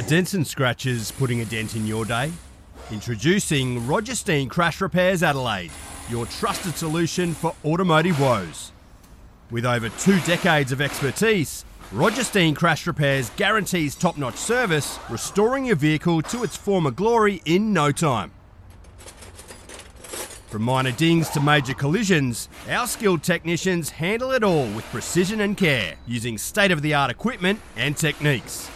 Are dents and scratches putting a dent in your day? Introducing Roger Steen Crash Repairs Adelaide, your trusted solution for automotive woes. With over two decades of expertise, Roger Steen Crash Repairs guarantees top notch service, restoring your vehicle to its former glory in no time. From minor dings to major collisions, our skilled technicians handle it all with precision and care, using state of the art equipment and techniques.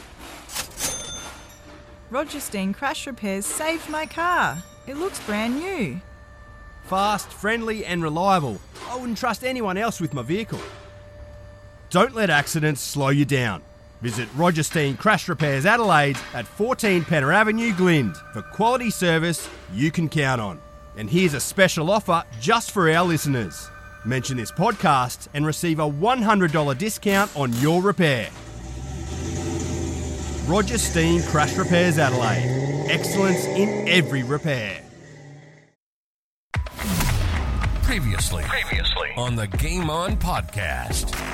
Roger Steen Crash Repairs saved my car. It looks brand new. Fast, friendly, and reliable. I wouldn't trust anyone else with my vehicle. Don't let accidents slow you down. Visit Roger Steen Crash Repairs Adelaide at 14 Penner Avenue, Glynde for quality service you can count on. And here's a special offer just for our listeners. Mention this podcast and receive a $100 discount on your repair. Roger Steen Crash Repairs Adelaide. Excellence in every repair. Previously, previously on the Game On podcast.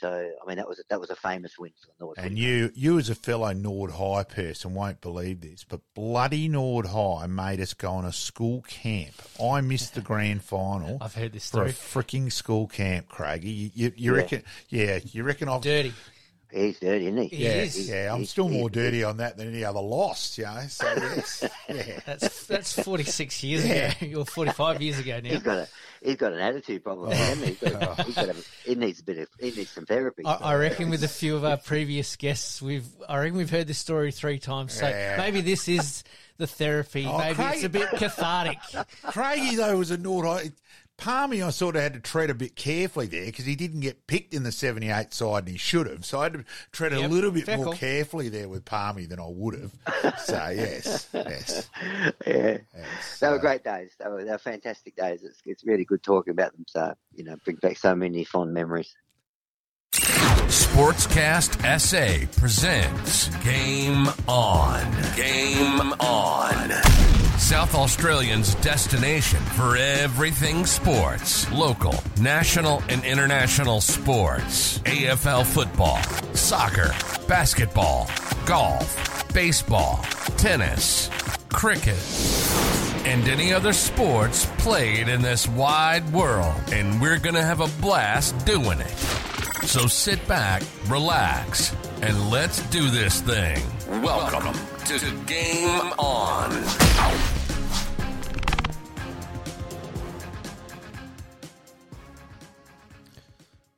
So I mean that was a, that was a famous win for Norwood. And you, you as a fellow Norwood High person won't believe this, but bloody Norwood High made us go on a school camp. I missed the grand final. I've heard this for a freaking school camp, Craigie. You, you, you Yeah. reckon? Yeah, you reckon I've Dirty. He's dirty, isn't he? He Yeah, is. yeah. I'm He's- still more dirty on that than any other loss. You know. So yes, yeah. That's that's 46 years Yeah. ago, or 45 years ago now. He's got a he's got an attitude problem. Oh. hasn't he? He's got, he's got a, he needs a bit of he needs some therapy. I, I reckon with a few of our previous guests, we've I reckon we've heard this story three times. So Yeah. maybe this is the therapy. Oh, maybe Craig- it's a bit cathartic. Craigie though was a Norwood High. Palmy, I sort of had to tread a bit carefully there because he didn't get picked in the 78 side and he should have. So I had to tread a little bit fair more carefully there with Palmy than I would have. So, yes, yes. yeah, yes. they were Uh, great days. They were, they were fantastic days. It's, it's really good talking about them. So you know, bring back so many fond memories. Sportscast SA presents Game On. Game On. South Australians' destination for everything sports. Local, national, and international sports. AFL football, soccer, basketball, golf, baseball, tennis, cricket, and any other sports played in this wide world. And we're going to have a blast doing it. So sit back, relax, and let's do this thing. Welcome to Game On.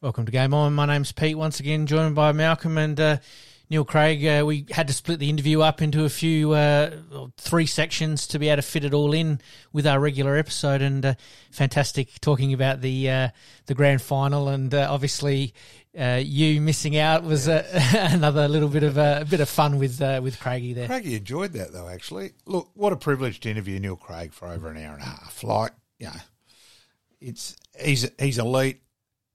Welcome to Game On. My name's Pete. Once again, joined by Malcolm and uh, Neil Craig. Uh, we had to split the interview up into a few, uh, three sections to be able to fit it all in with our regular episode. And uh, fantastic talking about the uh, the grand final, and uh, obviously uh, you missing out was uh, another little bit of uh, a bit of fun with uh, with Craigie there. Craigie enjoyed that though. Actually, look, what a privilege to interview Neil Craig for over an hour and a half. Like, you know, it's he's he's elite.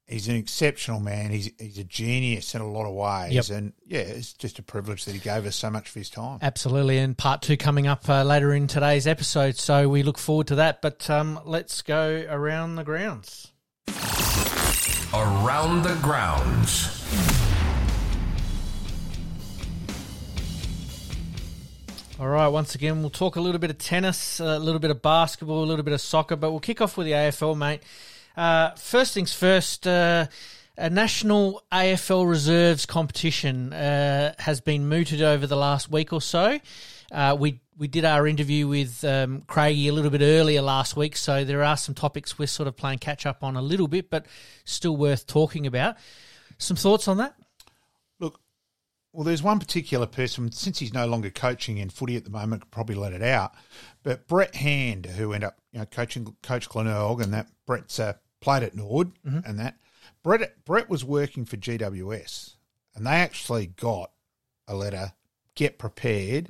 He's an exceptional man. He's he's a genius in a lot of ways, Yep. and yeah, it's just a privilege that he gave us so much of his time. Absolutely, and part two coming up uh, later in today's episode. So we look forward to that. But um, let's go around the grounds. Around the grounds. All right, once again, we'll talk a little bit of tennis, a little bit of basketball, a little bit of soccer, but we'll kick off with the AFL, mate. Uh, first things first, uh, a national AFL reserves competition uh, has been mooted over the last week or so. Uh, we we did our interview with um, Craigie a little bit earlier last week, so there are some topics we're sort of playing catch up on a little bit, but still worth talking about. Some thoughts on that? Look, well, there's one particular person, since he's no longer coaching in footy at the moment, could probably let it out. But Brett Hand, who ended up you know, coaching Coach Glenelg, and that Brett's uh, played at Norwood, and that Brett Brett was working for GWS, and they actually got a letter, get prepared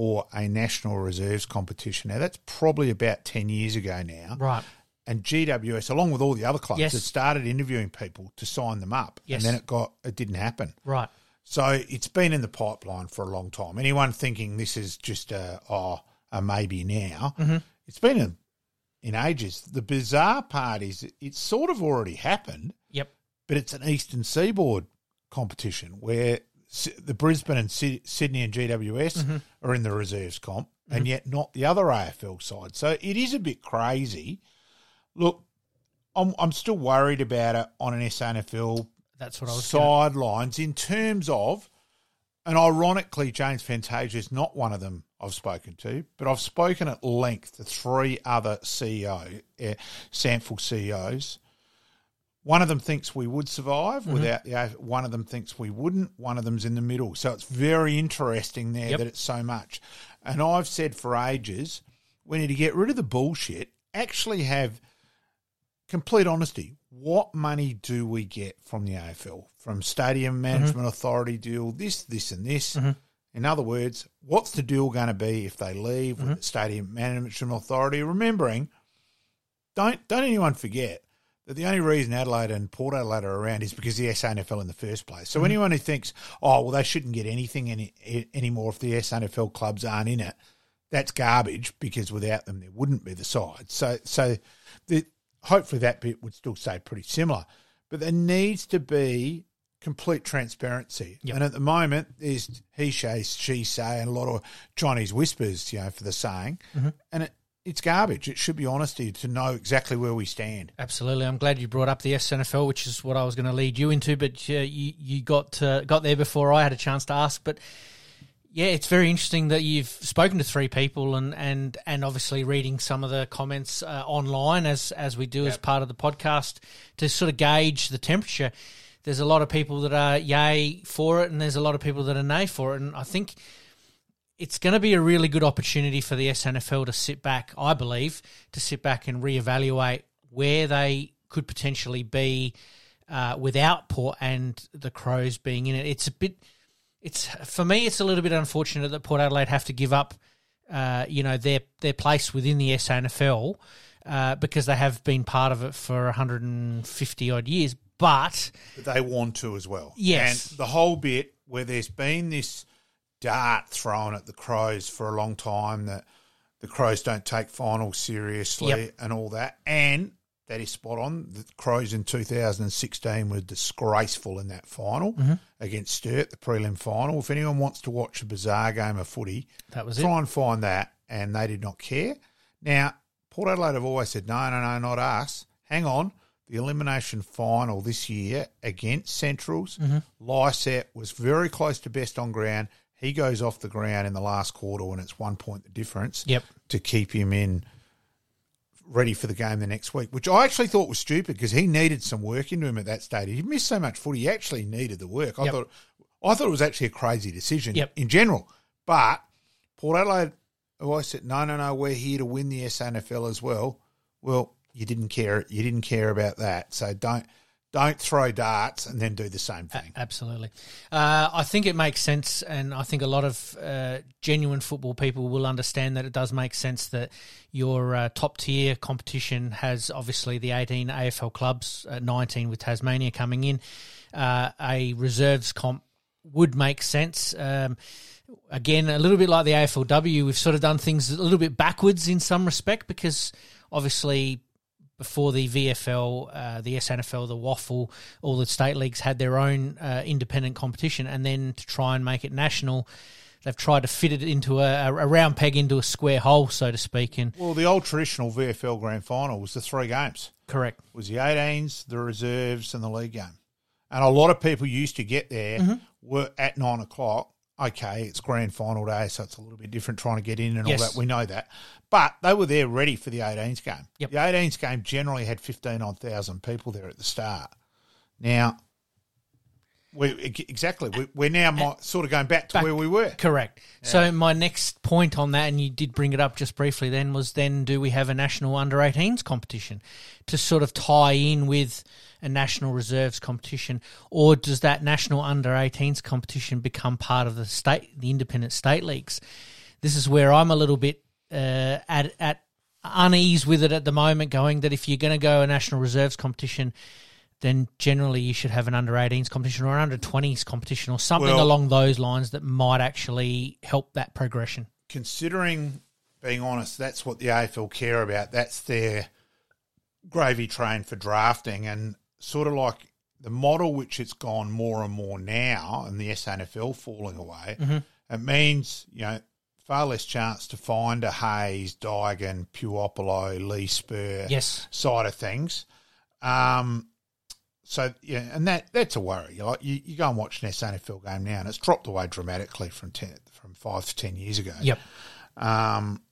for a national reserves competition. Now that's probably about ten years ago now, Right. and GWS, along with all the other clubs, Yes. had started interviewing people to sign them up, Yes. and then it got it didn't happen. Right. So it's been in the pipeline for a long time. Anyone thinking this is just a oh a maybe now, mm-hmm. it's been in, in ages. The bizarre part is it's sort of already happened, Yep. but it's an Eastern Seaboard competition where the Brisbane and Sydney and GWS are in the reserves comp, and yet not the other AFL side. So it is a bit crazy. Look, I'm I'm still worried about it on an SANFL That's what I was. sidelines in terms of, and ironically, James Fantasia is not one of them I've spoken to, but I've spoken at length to three other CEO, uh, SANFL CEOs. One of them thinks we would survive mm-hmm. without the. A- One of them thinks we wouldn't. One of them's in the middle. So it's very interesting there Yep. that it's so much. And I've said for ages, we need to get rid of the bullshit. Actually, have complete honesty, what money do we get from the AFL? From Stadium mm-hmm. Management Authority deal, this, this, and this. Mm-hmm. In other words, what's the deal going to be if they leave with the Stadium Management Authority? Remembering, don't don't anyone forget that the only reason Adelaide and Port Adelaide are around is because the SANFL in the first place. So mm-hmm. anyone who thinks, oh well, they shouldn't get anything any, anymore if the SANFL clubs aren't in it, that's garbage because without them there wouldn't be the side. So so the hopefully that bit would still stay pretty similar, but there needs to be complete transparency. Yep. And at the moment, there's he say, she say, and a lot of Chinese whispers, you know, for the saying, mm-hmm. and it, it's garbage. It should be honesty to know exactly where we stand. Absolutely, I'm glad you brought up the SANFL, which is what I was going to lead you into, but uh, you you got uh, got there before I had a chance to ask. But yeah, it's very interesting that you've spoken to three people and and and obviously reading some of the comments uh, online as as we do as part of the podcast to sort of gauge the temperature. There's a lot of people that are yay for it, and there's a lot of people that are nay for it, and I think it's going to be a really good opportunity for the SANFL to sit back, I believe, to sit back and reevaluate where they could potentially be uh, without Port and the Crows being in it. It's a bit, it's for me, it's a little bit unfortunate that Port Adelaide have to give up, uh, you know, their their place within the SANFL uh, because they have been part of it for 150 odd years. But But they want to as well. Yes. And the whole bit where there's been this dart thrown at the Crows for a long time that the Crows don't take finals seriously Yep. and all that. And that is spot on. The Crows in 2016 were disgraceful in that final Mm-hmm. against Sturt, the prelim final. If anyone wants to watch a bizarre game of footy, that was it. try and find that, and they did not care. Now, Port Adelaide have always said, no, no, no, not us. Hang on. The elimination final this year against Centrals, Mm-hmm. Lysette was very close to best on ground. He goes off the ground in the last quarter when it's one point the difference Yep. to keep him in ready for the game the next week, which I actually thought was stupid because he needed some work into him at that stage. He missed so much footy, he actually needed the work. I Yep. thought I thought it was actually a crazy decision Yep. in general. But Port Adelaide, oh, I said, no, no, no, we're here to win the SANFL as well. Well, you didn't care. You didn't care about that. So don't don't throw darts and then do the same thing. Absolutely. Uh, I think it makes sense, and I think a lot of uh, genuine football people will understand that it does make sense that your uh, top tier competition has obviously the 18 AFL clubs, uh, 19 with Tasmania coming in. Uh, a reserves comp would make sense. Um, again, a little bit like the AFLW, we've sort of done things a little bit backwards in some respect because obviously before the VFL, uh, the SANFL, the WAFL, all the state leagues had their own uh, independent competition, and then to try and make it national, they've tried to fit it into a, a round peg into a square hole, so to speak. And Well, the old traditional VFL grand final was the three games. correct, It was the 18s, the reserves, and the league game. And a lot of people used to get there Mm-hmm. were at nine o'clock. Okay, it's grand final day, so it's a little bit different trying to get in and Yes. all that. We know that. But they were there ready for the 18s game. Yep. The 18s game generally had 15 odd thousand people there at the start. Now, we exactly, we, we're now mi- sort of going back to Back- where we were. correct. So my next point on that, and you did bring it up just briefly, then was then do we have a national under 18s competition to sort of tie in with a national reserves competition, or does that national under 18s competition become part of the state, the independent state leagues? This is where I'm a little bit uh, at at unease with it at the moment. Going that if you're going to go a national reserves competition, then generally you should have an under 18s competition or an under 20s competition or something Well- along those lines that might actually help that progression. considering, being honest, that's what the AFL care about. That's their gravy train for drafting, and sort of like the model which it's gone more and more now, and the SANFL falling away, it means you know far less chance to find a Hayes, Digan, Puopolo, Lee Spurr Yes. side of things. Um, so yeah, and that that's a worry. Like you, you go and watch an SANFL game now, and it's dropped away dramatically from ten, from five to ten years ago. Yep. Um,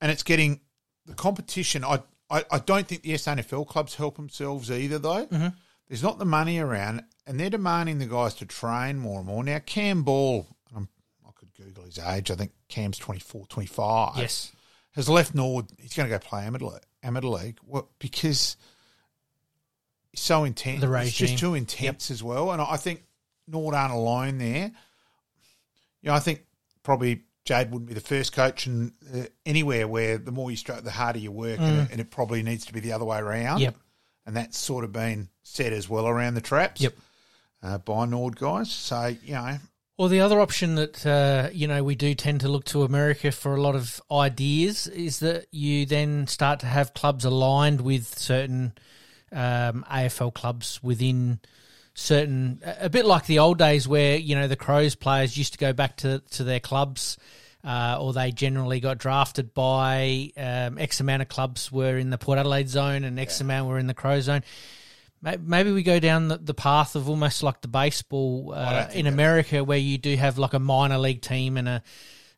and it's getting the competition. I, I, I don't think the SANFL clubs help themselves either, though. Mm-hmm. There's not the money around, and they're demanding the guys to train more and more. Now, Cam Ball, um, I could Google his age. I think Cam's 24, 25. Yes. Has left Norwood. He's going to go play amateur, league- amateur league. What? Because it's so intense. The It's regime. just too intense as well. And I think Norwood aren't alone there. You know, I think probably Jade wouldn't be the first coach and uh, anywhere where the more you stroke, the harder you work, and, it, and it probably needs to be the other way around. Mm. Yep. And that's sort of been said as well around the traps. Yep. Uh, by Norwood guys. So you know, Well, the other option that uh, you know we do tend to look to America for a lot of ideas is that you then start to have clubs aligned with certain um, AFL clubs within certain a bit like the old days where you know the Crows players used to go back to to their clubs. Uh, or they generally got drafted by um, X amount of clubs were in the Port Adelaide zone and X amount were in the Crow zone. Maybe we go down the, the path of almost like the baseball uh, in America, where you do have like a minor league team and a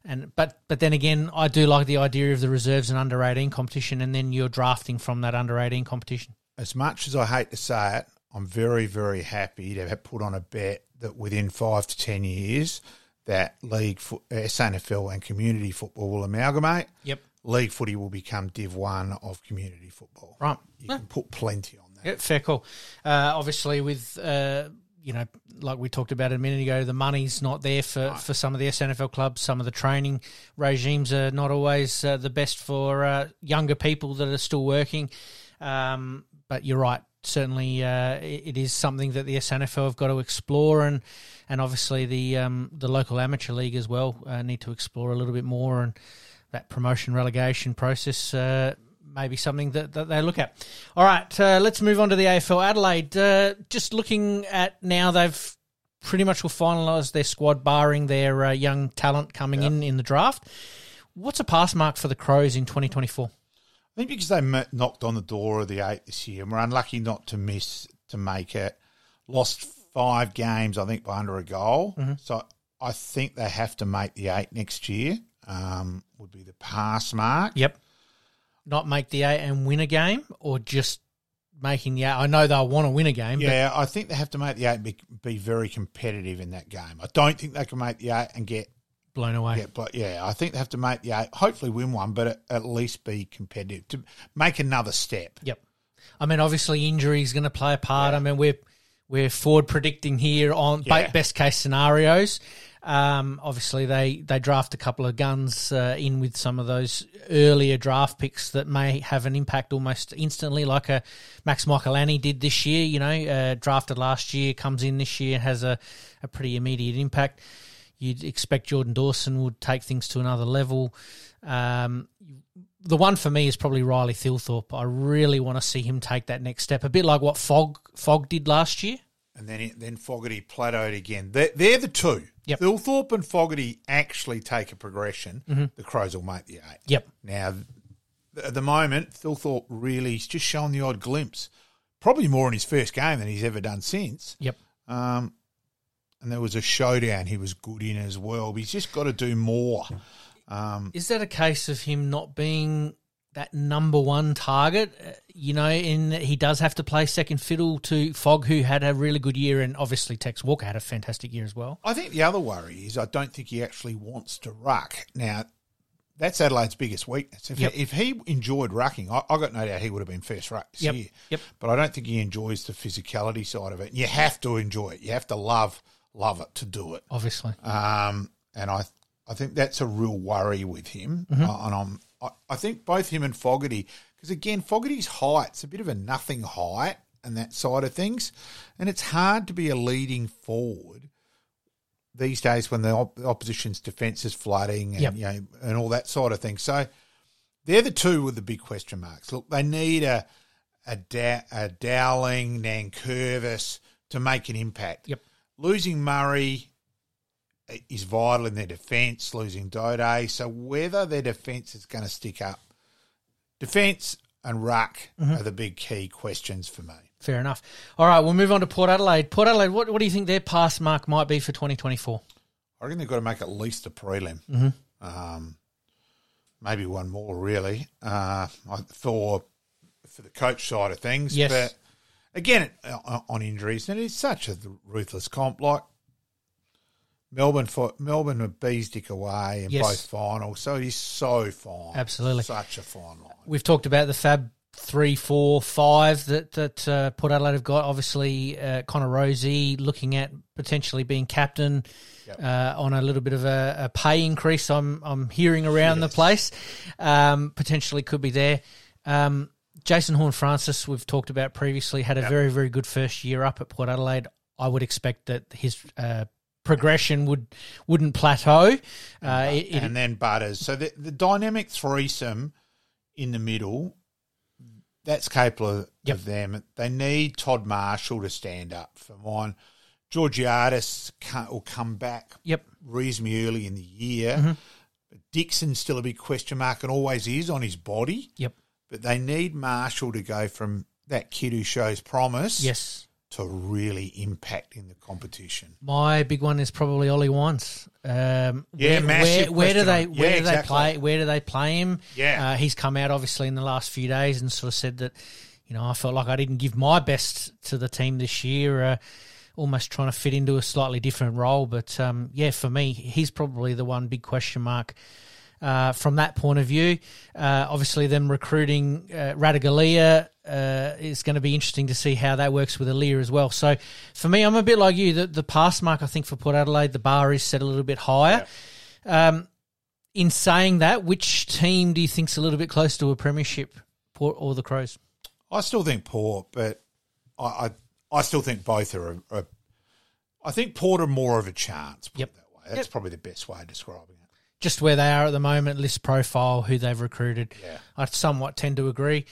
and but but then again, I do like the idea of the reserves and under eighteen competition, and then you're drafting from that under eighteen competition. as much as I hate to say it, I'm very, very happy to have put on a bet that within five to ten years, that league, fo- uh, SANFL and community football will amalgamate. Yep. League footy will become Div One of community football. Right. You can put plenty on that. Yeah, fair call. Uh, obviously, with uh, you know, like we talked about a minute ago, the money's not there for, for some of the SANFL clubs. Some of the training regimes are not always uh, the best for uh, younger people that are still working. Um, but you're right. Certainly, uh, it is something that the SANFL have got to explore, and and obviously the um, the local amateur league as well uh, need to explore a little bit more, and that promotion relegation process uh, may be something that, that they look at. All right, uh, let's move on to the AFL Adelaide. Uh, just looking at now, they've pretty much will finalise their squad, barring their uh, young talent coming in in the draft. What's a pass mark for the Crows in 2024? I think because they knocked on the door of the eight this year and were unlucky not to miss to make it, lost five games, I think, by under a goal. Mm-hmm. So I think they have to make the eight next year. Um, would be the pass mark. Yep. Not make the eight and win a game, or just making the eight. I know they'll want to win a game, Yeah, I think they have to make the eight and be, be very competitive in that game. I don't think they can make the eight and get blown away. get. But yeah, I think they have to make yeah. Hopefully, win one, but at, least be competitive to make another step. Yep. I mean, obviously, injury is going to play a part. I mean, we're we're forward predicting here on Yeah. best case scenarios. Um, obviously, they they draft a couple of guns uh, in with some of those earlier draft picks that may have an impact almost instantly, like a Max Michalanney did this year. You know, uh, drafted last year, comes in this year, has a, a pretty immediate impact. You'd expect Jordan Dawson would take things to another level. Um, the one for me is probably Riley Thilthorpe. I really want to see him take that next step, a bit like what Fog Fogg did last year. And then then Fogarty plateaued again. They're, they're the two. Yep. Thilthorpe and Fogarty actually take a progression. The Crows will make the eight. Yep. Now, at the moment, Thilthorpe really is just showing the odd glimpse. Probably more in his first game than he's ever done since. Yep. Um, and there was a showdown he was good in as well. But he's just got to do more. Um, Is that a case of him not being that number one target? Uh, You know, in that he does have to play second fiddle to Fogg, who had a really good year, and obviously Tex Walker had a fantastic year as well. I think the other worry is I don't think he actually wants to ruck. Now, that's Adelaide's biggest weakness. If, Yep. if he enjoyed rucking, I, I got no doubt he would have been first ruck this Yep. year. Yep. But I don't think he enjoys the physicality side of it. You have to enjoy it. You have to love love it to do it. Obviously, Um, and I I think that's a real worry with him. Mm-hmm. Uh, and I'm I, I think both him and Fogarty because again Fogarty's height's a bit of a nothing height and that side of things, and it's hard to be a leading forward these days when the, op- opposition's defence is flooding and Yep. you know and all that sort of thing. So they're the two with the big question marks. Look, they need a a, da- a Dowling, Nankervis, to make an impact. Yep. Losing Murray is vital in their defence, losing Dode. So whether their defence is going to stick up, defence and ruck Mm-hmm. are the big key questions for me. Fair enough. All right, we'll move on to Port Adelaide. Port Adelaide, what, what do you think their pass mark might be for 2024? I reckon they've got to make at least a prelim. Mm-hmm. Um, maybe one more, really, uh, I- for for the coach side of things. Yes. But again, uh, on injuries, and it's such a ruthless comp. Like Melbourne for Melbourne with Beesdick away in Yes. both finals, so he's so fine. Absolutely. such a fine line. We've talked about the Fab three, four, five that that uh, Port Adelaide have got. Obviously, uh, Connor Rozee looking at potentially being captain uh, on a little bit of a, a pay increase. I'm I'm hearing around the place. Um, potentially could be there. Um, Jason Horne-Francis, we've talked about previously, had a very very good first year up at Port Adelaide. I would expect that his uh, progression would wouldn't plateau. Uh, it, it, and then Butters. So the, the dynamic threesome in the middle, that's capable of, Yep. them. They need Todd Marshall to stand up for mine. Georgiadis will come back yep. reasonably early in the year. Mm-hmm. Dixon's still a big question mark and always is on his body. Yep. But they need Marshall to go from that kid who shows promise Yes. to really impact in the competition. My big one is probably Ollie Wines. Um, Yeah, where, massive where, where do they where yeah, do exactly. they play where do they play him? Yeah. uh, he's come out obviously in the last few days and sort of said that you know I felt like I didn't give my best to the team this year. Uh, almost trying to fit into a slightly different role, but um, yeah, for me, he's probably the one big question mark. Uh, from that point of view, uh, obviously, them recruiting uh, Ratugolea uh, is going to be interesting to see how that works with Aliir as well. So, for me, I'm a bit like you. The, the pass mark, I think, for Port Adelaide, the bar is set a little bit higher. Um, in saying that, which team do you think's a little bit close to a premiership, Port or the Crows? I still think Port, but I I, I still think both are. A, a, I think Port are more of a chance. Put Yep. it that way. That's Yep. probably the best way of describing it. Just where they are at the moment, list profile, who they've recruited. Yeah. I somewhat tend to agree.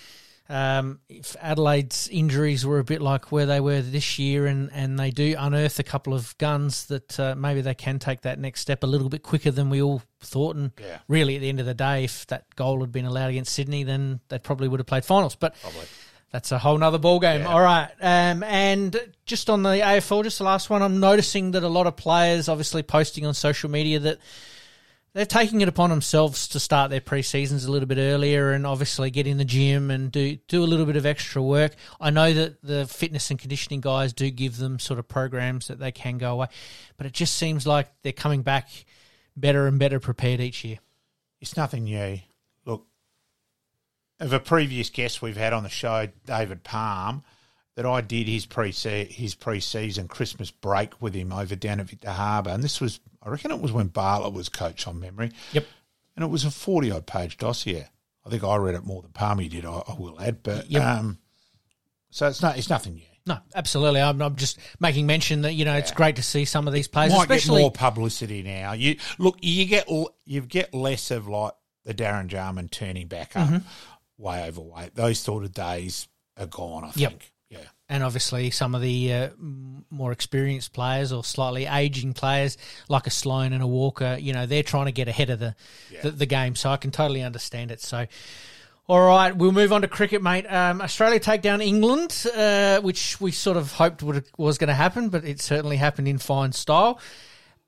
Um, if Adelaide's injuries were a bit like where they were this year, and, and they do unearth a couple of guns that uh, maybe they can take that next step a little bit quicker than we all thought. And Yeah. really, at the end of the day, if that goal had been allowed against Sydney, then they probably would have played finals. But that's a whole nother ball game. All right. Um, and just on the AFL, just the last one, I'm noticing that a lot of players obviously posting on social media that they're taking it upon themselves to start their pre-seasons a little bit earlier and obviously get in the gym and do do a little bit of extra work. I know that the fitness and conditioning guys do give them sort of programs that they can go away, but it just seems like they're coming back better and better prepared each year. It's nothing new. Look, of a previous guest we've had on the show, David Palm, that I did his pre his pre-season Christmas break with him over down at Victor Harbor, and this was I reckon it was when Bartlett was coach on memory. Yep. and it was a forty odd page dossier. I think I read it more than Palmy did. I, I will add, but Yep. um, so it's not it's nothing new. No, absolutely. I'm, I'm just making mention that you know it's great to see some of these players, Might especially get more publicity now. You look, you get you get less of like the Darren Jarman turning back up, way overweight. Those sort of days are gone. I think. Yeah, and obviously some of the uh, more experienced players or slightly aging players like a Sloane and a Walker, you know, they're trying to get ahead of the, the, the game. So I can totally understand it. So, all right, we'll move on to cricket, mate. Um, Australia take down England, uh, which we sort of hoped would, was going to happen, but it certainly happened in fine style.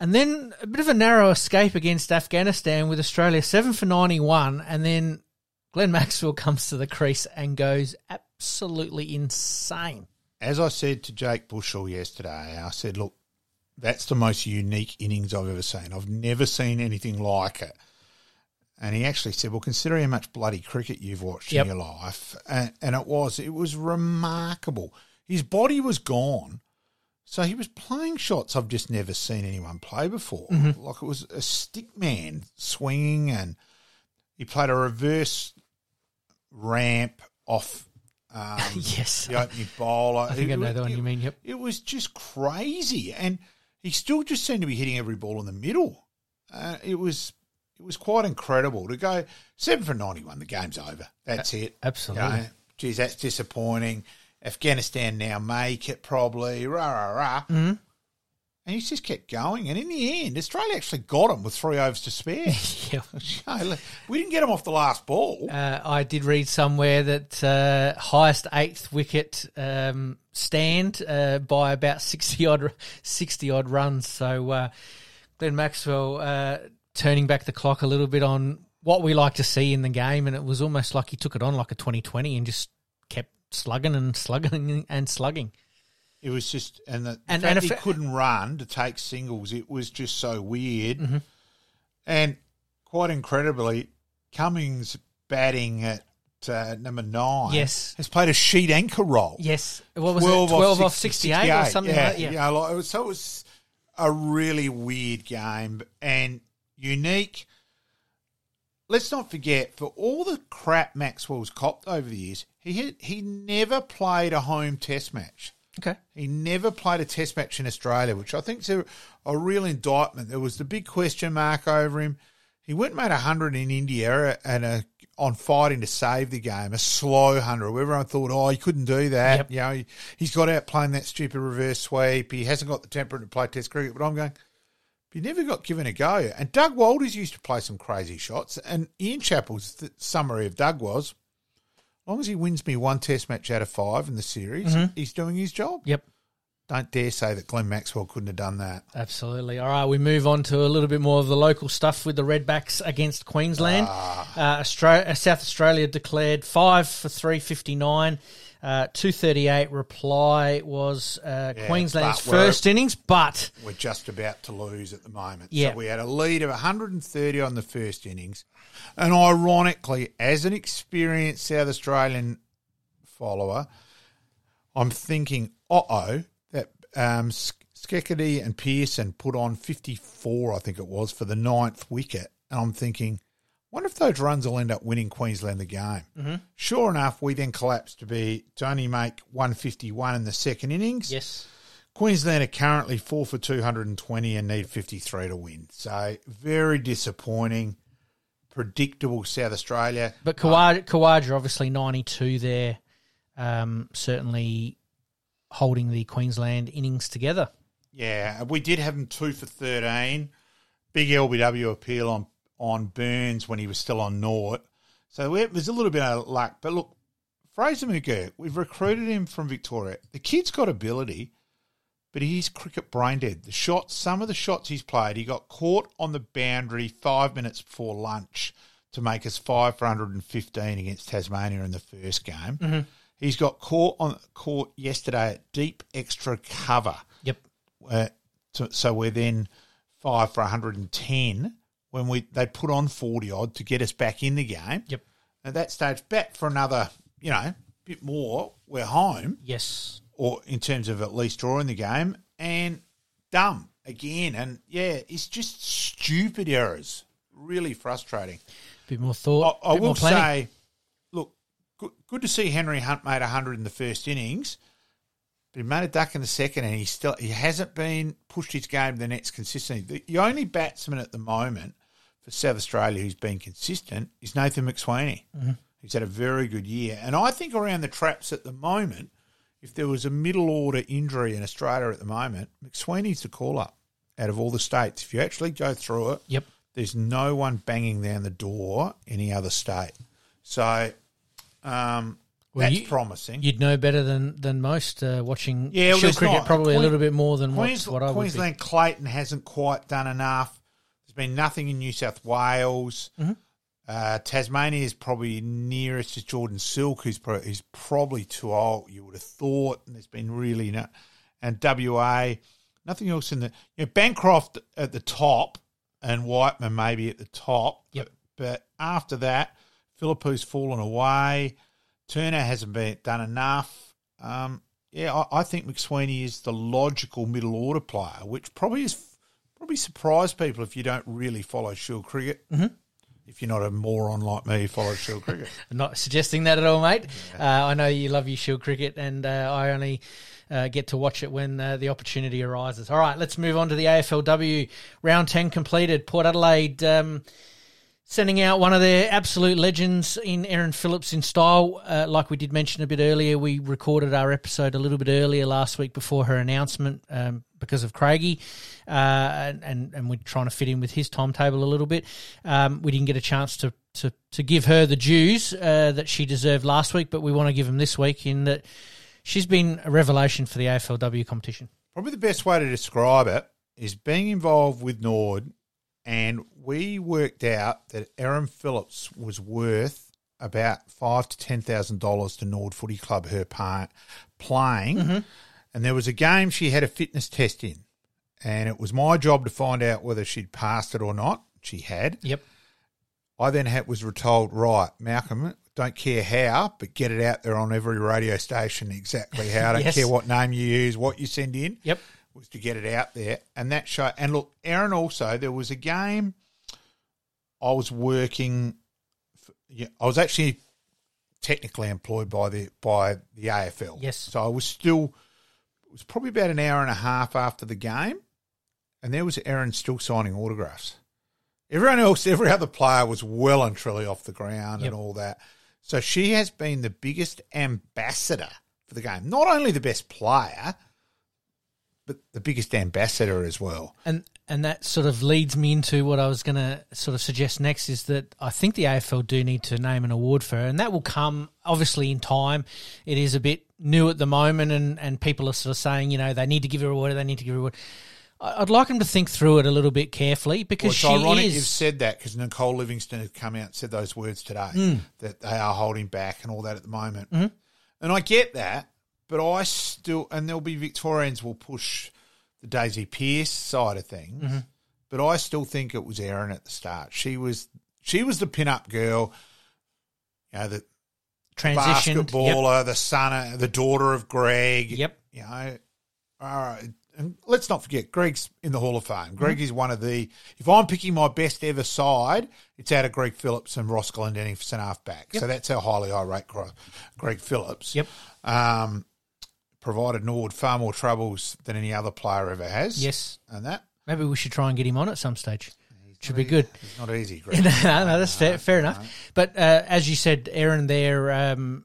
And then a bit of a narrow escape against Afghanistan with Australia seven for 91. And then Glenn Maxwell comes to the crease and goes absolutely insane. As I said to Jake Bushell yesterday, I said, look, that's the most unique innings I've ever seen. I've never seen anything like it. And he actually said, well, consider how much bloody cricket you've watched Yep. in your life. And, and it was, it was remarkable. His body was gone. So he was playing shots I've just never seen anyone play before. Mm-hmm. Like it was a stick man swinging and he played a reverse ramp off um, Yes. the opening bowler. I think I It know was- the one it- you mean. Yep. It was just crazy, and he still just seemed to be hitting every ball in the middle. Uh, it was it was quite incredible to go seven for ninety one. The game's over. That's it. absolutely. You know, geez, that's disappointing. Afghanistan now make it probably, rah, rah, rah. Mm-hmm. And he's just kept going. And in the end, Australia actually got him with three overs to spare. Yeah. we didn't get him off the last ball. Uh, I did read somewhere that uh, highest eighth wicket um, stand uh, by about sixty odd sixty odd runs. So uh, Glenn Maxwell uh, turning back the clock a little bit on what we like to see in the game, and it was almost like he took it on like a 2020 and just kept slugging and slugging and slugging. It was just, and the, And- and he couldn't run to take singles, it was just so weird. Mm-hmm. And quite incredibly, Cummins batting at uh, number nine Yes. has played a sheet anchor role. Yes, what was it? Twelve off 68, or something yeah, like that. Yeah. Yeah, like, it was- so it was a really weird game and unique. Let's not forget, for all the crap Maxwell's copped over the years, he had, he never played a home test match. Okay. He never played a test match in Australia, which I think is a, a real indictment. There was the big question mark over him. He went and made 100 in India and a, on fighting to save the game, a slow 100. Everyone thought, oh, he couldn't do that. Yep. You know, he, he's got out playing that stupid reverse sweep. He hasn't got the temperament to play test cricket. But I'm going, he never got given a go. And Doug Walters used to play some crazy shots. And Ian Chappell's th- summary of Doug was, as long as he wins me one test match out of five in the series, mm-hmm. he's doing his job. Yep. Don't dare say that Glenn Maxwell couldn't have done that. Absolutely. All right, we move on to a little bit more of the local stuff with the Redbacks against Queensland. Ah. Uh, Australia, uh, South Australia declared five for three fifty nine. Uh, 238 reply was uh, Yeah, Queensland's first innings, but We're just about to lose at the moment. Yeah. So we had a lead of 130 on the first innings. And ironically, as an experienced South Australian follower, I'm thinking, uh oh, that um, Steketee and Pearson put on 54, I think it was, for the ninth wicket. And I'm thinking, wonder if those runs will end up winning Queensland the game. Mm-hmm. Sure enough, we then collapsed to be to only make 151 in the second innings. yes, Queensland are currently four for 220 and need 53 to win. So very disappointing. Predictable South Australia. but Khawaja, Khawaja obviously 92 there, um, certainly holding the Queensland innings together. Yeah, we did have him two for 13. Big LBW appeal on, on Burns when he was still on Nort. So there's a little bit of luck. But look, Fraser McGurk, we've recruited him from Victoria. The kid's got ability, but he's cricket brain dead. The shots, some of the shots he's played, he got caught on the boundary five minutes before lunch to make us five for 115 against Tasmania in the first game. He's got caught on caught yesterday at deep extra cover. Yep. Uh, so, so we're then five for 110 when we they put on 40 odd to get us back in the game. Yep. At that stage, back for another, you know, bit more. We're home, Yes. or in terms of at least drawing the game, and dumb again. And yeah, it's just stupid errors. Really frustrating. Bit more thought. I, I will say, look, good, good to see Henry Hunt made 100 in the first innings, but he made a duck in the second, and he still he hasn't been pushed his game to the nets consistently. The, the only batsman at the moment for South Australia who's been consistent is Nathan McSweeney. Mm-hmm. He's had a very good year, and I think around the traps at the moment, if there was a middle order injury in Australia at the moment, McSweeney's the call up out of all the states. If you actually go through it, Yep. there's no one banging down the door any other state. So um, Well, that's you- promising. You'd know better than than most uh, watching Yeah, well, cricket. not. Probably a little bit more than what, what I would be. Queensland Clayton hasn't quite done enough. Been nothing in New South Wales. Mm-hmm. Uh, Tasmania is probably nearest to Jordan Silk, who's, pro- who's probably too old. You would have thought, and there's been really no, and WA, nothing else in the. You know, Bancroft at the top, and Whiteman maybe at the top. Yep. But, but after that, Philippou's fallen away. Turner hasn't been done enough. Um, yeah, I, I think McSweeney is the logical middle order player, which probably is probably surprise people if you don't really follow Shield cricket. Mm-hmm. If you're not a moron like me follow Shield cricket. I'm not suggesting that at all, mate. Uh, I know you love your Shield cricket, and uh, I only uh, get to watch it when uh, the opportunity arises. All right, let's move on to the AFLW. Round 10 completed. Port Adelaide um, Sending out one of their absolute legends in Erin Phillips in style. Uh, like we did mention a bit earlier, we recorded our episode a little bit earlier last week before her announcement um, because of Craigie, uh, and, and we're trying to fit in with his timetable a little bit. Um, we didn't get a chance to to, to give her the dues uh, that she deserved last week, but we want to give them this week in that she's been a revelation for the AFLW competition. Probably the best way to describe it is being involved with Norwood, and we worked out that Erin Phillips was worth about five to ten thousand dollars to Norwood Footy Club her part playing, Mm-hmm. and there was a game she had a fitness test in, and it was my job to find out whether she'd passed it or not. She had. Yep. I then had, was told, right, Malcolm, don't care how, but get it out there on every radio station exactly how. I don't Yes. care what name you use, what you send in. Yep. Was to get it out there. And that show, and look, Erin also, there was a game I was working, for, yeah, I was actually technically employed by the by the AFL. Yes. So I was still, it was probably about an hour and a half after the game, and there was Aaron still signing autographs. Everyone else, every other player was well and truly off the ground Yep. and all that. So she has been the biggest ambassador for the game. Not only the best player, but the biggest ambassador as well. And and that sort of leads me into what I was going to sort of suggest next is that I think the AFL do need to name an award for her, and that will come obviously in time. It is a bit new at the moment, and, and people are sort of saying, you know, they need to give her a award, they need to give her a award. I'd like him to think through it a little bit carefully because Well, it's she ironic is. you've said that because Nicole Livingstone has come out and said those words today Hmm. that they are holding back and all that at the moment. Mm-hmm. And I get that, but I still, and there'll be Victorians will push the Daisy Pearce side of things, Mm-hmm. but I still think it was Erin at the start. She was she was the pin-up girl, you know, the transitioned. Yep. basketballer, the son, of, the daughter of Greg. Yep. You know, all right. And let's not forget, Greg's in the Hall of Fame. Mm-hmm. Greg is one of the. If I'm picking my best ever side, it's out of Greg Phillips and Ross Glendinning for centre half back. So that's how highly I rate Greg Phillips. Yep. Um, provided Norwood far more troubles than any other player ever has. Yes. And that Maybe we should try and get him on at some stage. Should be good. It's not easy, Greg. no, no, that's fair, fair enough. But uh, as you said, Erin, there, um,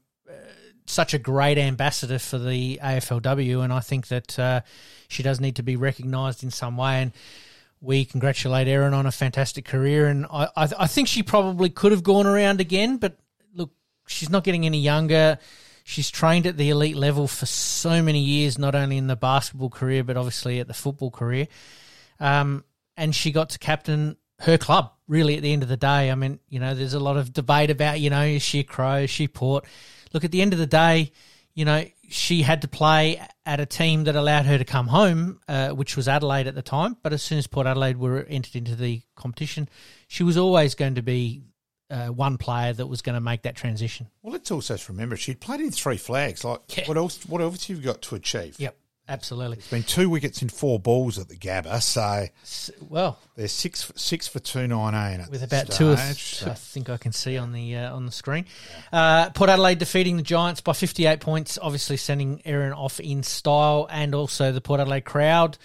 such a great ambassador for the AFLW, and I think that uh, she does need to be recognised in some way. And we congratulate Erin on a fantastic career, and I, I, I think she probably could have gone around again. But look, she's not getting any younger. She's trained at the elite level for so many years, not only in the basketball career, but obviously at the football career. Um, and she got to captain her club, really, at the end of the day. I mean, you know, there's a lot of debate about, you know, is she a Crow, is she Port? Look, at the end of the day, you know, she had to play at a team that allowed her to come home, uh, which was Adelaide at the time. But as soon as Port Adelaide were entered into the competition, she was always going to be uh, one player that was going to make that transition. well, let's also remember she'd played in three flags. Like, Yeah. what else? What else have you got to achieve? Yep, absolutely. It's been two wickets in four balls at the Gabba, so Well, they're six six for two nineteen at with about two, of, stage. I think I can see on the uh, on the screen. Uh, Port Adelaide defeating the Giants by 58 points, obviously sending Erin off in style, and also the Port Adelaide crowd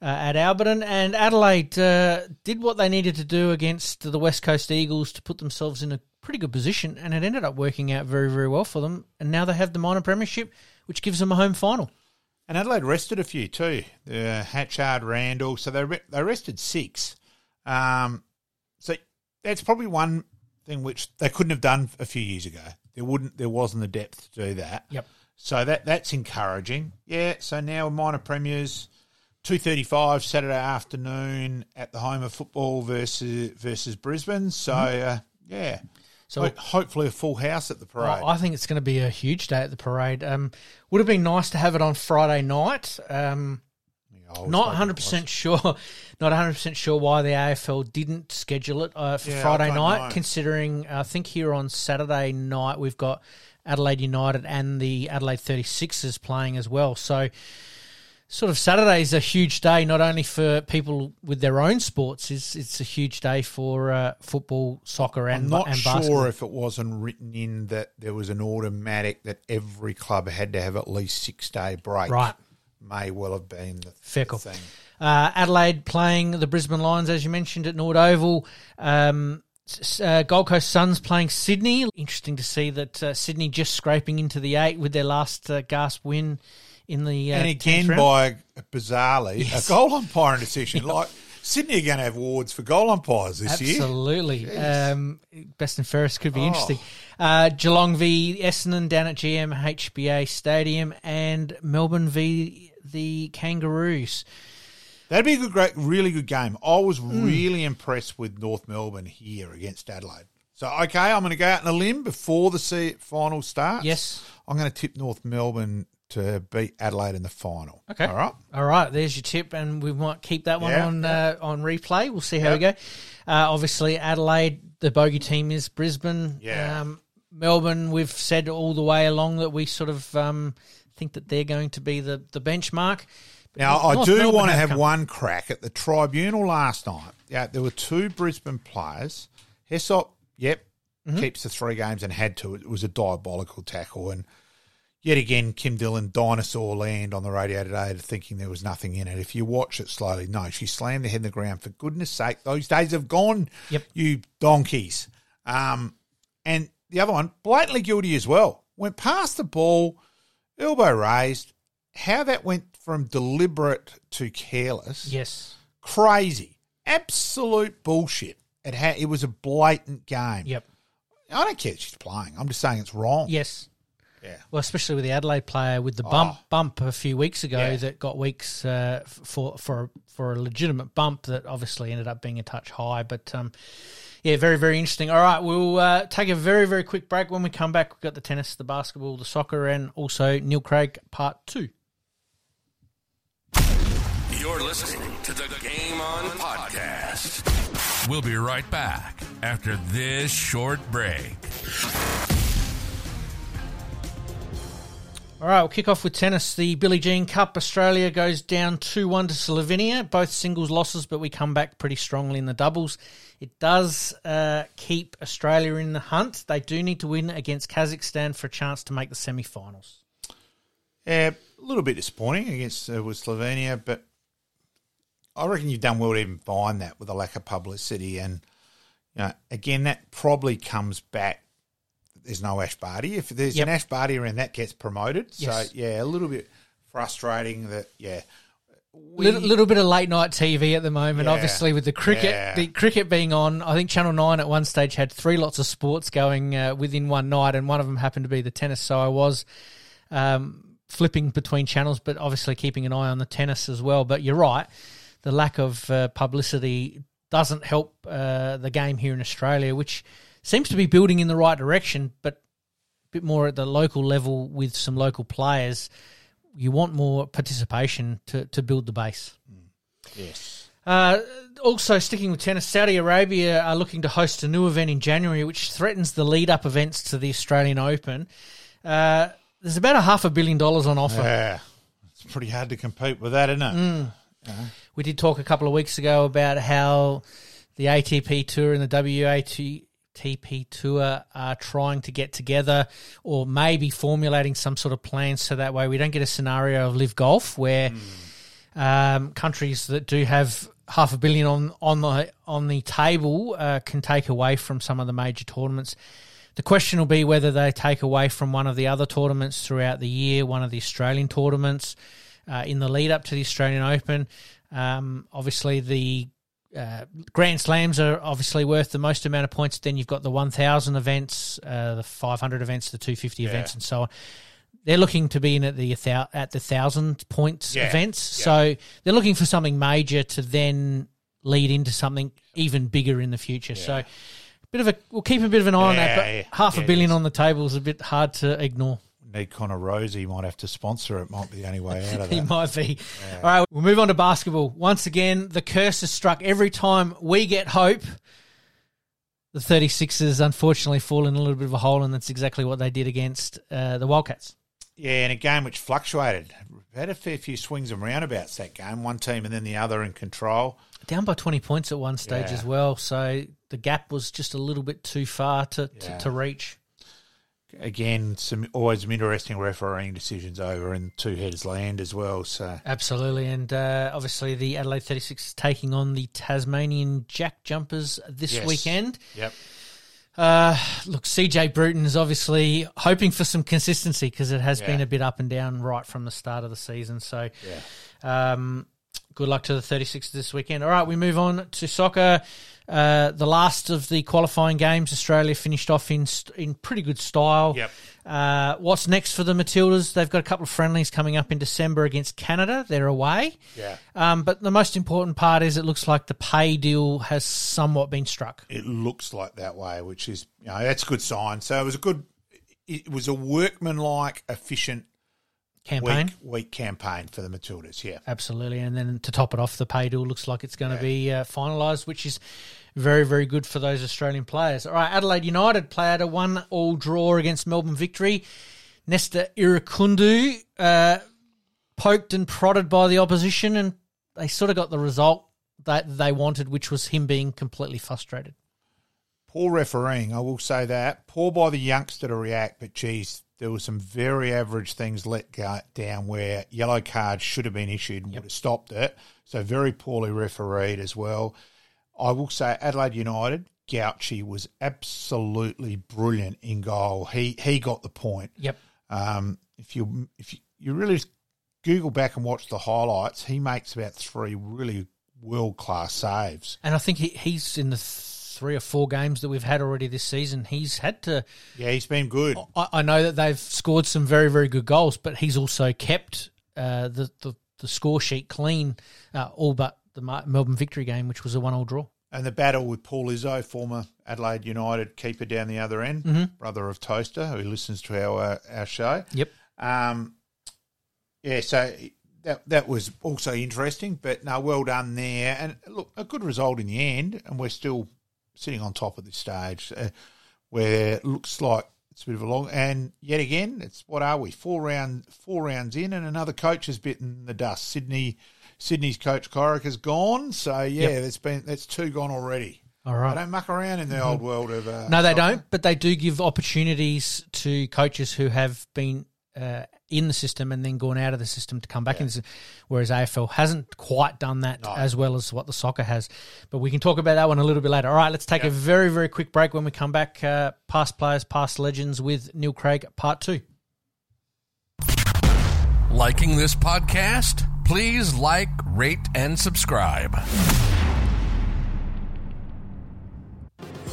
uh, at Alberton. And Adelaide uh, did what they needed to do against the West Coast Eagles to put themselves in a pretty good position, and it ended up working out very very well for them. And now they have the minor premiership, which gives them a home final. And Adelaide rested a few too. Uh, Hatchard, Randall, so they re- they rested six. Um, so that's probably one thing which they couldn't have done a few years ago. There wouldn't, there wasn't the depth to do that. Yep. So that that's encouraging. Yeah. So now minor premiers, two thirty five Saturday afternoon at the home of football versus versus Brisbane. So uh, yeah. So- Ho- hopefully a full house at the parade. I think it's going to be a huge day at the parade. Um, would have been nice to have it on Friday night. Um, Yeah, not 100 percent sure. Not 100 percent sure why the AFL didn't schedule it uh, for Yeah, Friday night. know. Considering I think here on Saturday night we've got Adelaide United and the Adelaide 36ers playing as well. So. Sort of Saturday is a huge day, not only for people with their own sports. It's it's a huge day for uh, football, soccer, and I'm not and sure basketball. if it wasn't written in that there was an automatic that every club had to have at least six day break. Right. May well have been the, call. thing. Uh, Adelaide playing the Brisbane Lions, as you mentioned, at Norwood Oval. Um, Uh, Gold Coast Suns playing Sydney. Interesting to see that uh, Sydney just scraping into the eight with their last uh, gasp win in the uh, and again by bizarrely Yes. a goal umpiring decision. Like Sydney are going to have awards for goal umpires this year. Absolutely. Um, best and fairest could be Oh. interesting. Uh, Geelong v Essendon down at GM HBA Stadium and Melbourne v the Kangaroos. That'd be a good, great, really good game. I was Hmm. really impressed with North Melbourne here against Adelaide. So okay, I'm going to go out on a limb before the final starts. Yes. I'm going to tip North Melbourne to beat Adelaide in the final. Okay. all right. All right, there's your tip, and we might keep that one Yeah, on yeah. Uh, on replay. We'll see how we go. Uh, obviously, Adelaide, the bogey team is Brisbane. Yeah. Um, Melbourne, we've said all the way along that we sort of um, think that they're going to be the, the benchmark. Now, I do Melbourne want to have come- one crack at the tribunal last night. Yeah, there were two Brisbane players. Hessop, yep, Mm-hmm. keeps the three games and had to. It was a diabolical tackle. And yet again, Kym Dillon, dinosaur land on the radio today, thinking there was nothing in it. If you watch it slowly, no, she slammed the head in the ground. For goodness sake, those days have gone, Yep. you donkeys. Um, and the other one, blatantly guilty as well. Went past the ball, elbow raised. How that went from deliberate to careless, Yes. crazy, absolute bullshit. It had it was a blatant game. Yep. I don't care she's playing. I'm just saying it's wrong. Yes. Yeah. Well, especially with the Adelaide player with the bump Oh. bump a few weeks ago Yeah. that got weeks uh, for for for a legitimate bump that obviously ended up being a touch high. But um, yeah, very very interesting. All right, we'll uh, take a very very quick break. When we come back, we've got the tennis, the basketball, the soccer, and also Neil Craig part two. You're listening to the Game On Podcast. We'll be right back after this short break. All right, we'll kick off with tennis. The Billie Jean Cup Australia goes down 2 1 to Slovenia. Both singles losses, but we come back pretty strongly in the doubles. It does uh, keep Australia in the hunt. They do need to win against Kazakhstan for a chance to make the semi finals. Yeah, a little bit disappointing against uh, with Slovenia, but I reckon you've done well to even find that with a lack of publicity. And you know, again, that probably comes back. There's no Ash Barty. If there's Yep. an Ash Barty around, that gets promoted. Yes. So yeah, a little bit frustrating that yeah. We, little, little bit of late night TV at the moment, Yeah. obviously with the cricket, Yeah. the cricket being on. I think Channel Nine at one stage had three lots of sports going uh, within one night, and one of them happened to be the tennis. So I was um, flipping between channels, but obviously keeping an eye on the tennis as well. But you're right, the lack of uh, publicity doesn't help uh, the game here in Australia, which seems to be building in the right direction, but a bit more at the local level with some local players. You want more participation to, to build the base. yes. Uh, also, sticking with tennis, Saudi Arabia are looking to host a new event in January, which threatens the lead up events to the Australian Open. Uh, there's about a half a billion dollars on offer. Yeah, it's pretty hard to compete with that, isn't it? We did talk a couple of weeks ago about how the ATP Tour and the WATP Tour are trying to get together or maybe formulating some sort of plan so that way we don't get a scenario of live golf where um, countries that do have half a billion on, on the on the table uh, can take away from some of the major tournaments. The question will be whether they take away from one of the other tournaments throughout the year, one of the Australian tournaments uh, in the lead up to the Australian Open. Um, obviously, the uh, Grand Slams are obviously worth the most amount of points. Then you've got the 1,000 events, uh, the 500 events, the 250 events, and so on. They're looking to be in at the at the thousand points Yeah, events, yeah. so they're looking for something major to then lead into something even bigger in the future. So, a bit of a we'll keep a bit of an eye on that. But yeah. half Yeah, a billion on the table is a bit hard to ignore. Need Connor Rozee might have to sponsor it. Might be the only way out of it. He might be. All right, we'll move on to basketball. Once again, the curse is struck every time we get hope. The 36ers unfortunately fall in a little bit of a hole, and that's exactly what they did against uh, the Wildcats. Yeah, in a game which fluctuated. Had a fair few swings and roundabouts that game. One team and then the other in control. Down by 20 points at one stage Yeah. as well, so the gap was just a little bit too far to, to, to reach. Again, some always some interesting refereeing decisions over in two headers land as well. So Absolutely, and uh, obviously the Adelaide 36 is taking on the Tasmanian Jack Jumpers this Yes. weekend. yep, Uh, look, CJ Bruton is obviously hoping for some consistency because it has Yeah. been a bit up and down right from the start of the season. So, yeah, um, good luck to the 36 this weekend. All right, we move on to soccer. Uh, the last of the qualifying games, Australia finished off in in pretty good style. Yep. Uh, what's next for the Matildas? They've got a couple of friendlies coming up in December against Canada. They're away. yeah. Um, but the most important part is it looks like the pay deal has somewhat been struck. It looks like that way, which is you know that's a good sign. So it was a good. It was a workmanlike, efficient Campaign. week week campaign for the Matildas. Yeah, Absolutely. And then to top it off, the pay deal looks like it's going to be uh, finalised, which is very, very good for those Australian players. All right, Adelaide United played a one all draw against Melbourne Victory. Nestory Irankunda uh, poked and prodded by the opposition, and they sort of got the result that they wanted, which was him being completely frustrated. poor refereeing. I will say that poor by the youngster to react, but geez, there were some very average things let go down where yellow cards should have been issued and would have stopped it. So very poorly refereed as well. I will say Adelaide United. Gauci was absolutely brilliant in goal. He he got the point. Yep. Um, if you if you, you really Google back and watch the highlights, he makes about three really world class saves. And I think he, he's in the three or four games that we've had already this season. He's had to. Yeah, he's been good. I, I know that they've scored some very, very good goals, but he's also kept uh, the, the the score sheet clean, uh, all but the Melbourne victory game, which was a one-all draw. And the battle with Paul Izzo, former Adelaide United keeper down the other end, Mm-hmm. brother of Toaster, who listens to our uh, our show. Yep. Um, yeah, so that that was also interesting, but no, well done there. And look, a good result in the end, and we're still sitting on top at this stage, uh, where it looks like it's a bit of a long. And yet again, it's what are we? Four round, four rounds in, and another coach has bitten the dust. Sydney, Sydney's coach Corica has gone. So yeah, Yep. there's been that's two gone already. All right, They don't muck around in the old world of uh, No, they soccer. don't, but they do give opportunities to coaches who have been uh, in the system and then gone out of the system to come back in. the system, Whereas AFL hasn't quite done that No. as well as what the soccer has. But we can talk about that one a little bit later. All right, let's take a very, very quick break. When we come back, uh, past players, past legends with Neil Craig, part two. Liking this podcast? Please like, rate, and subscribe.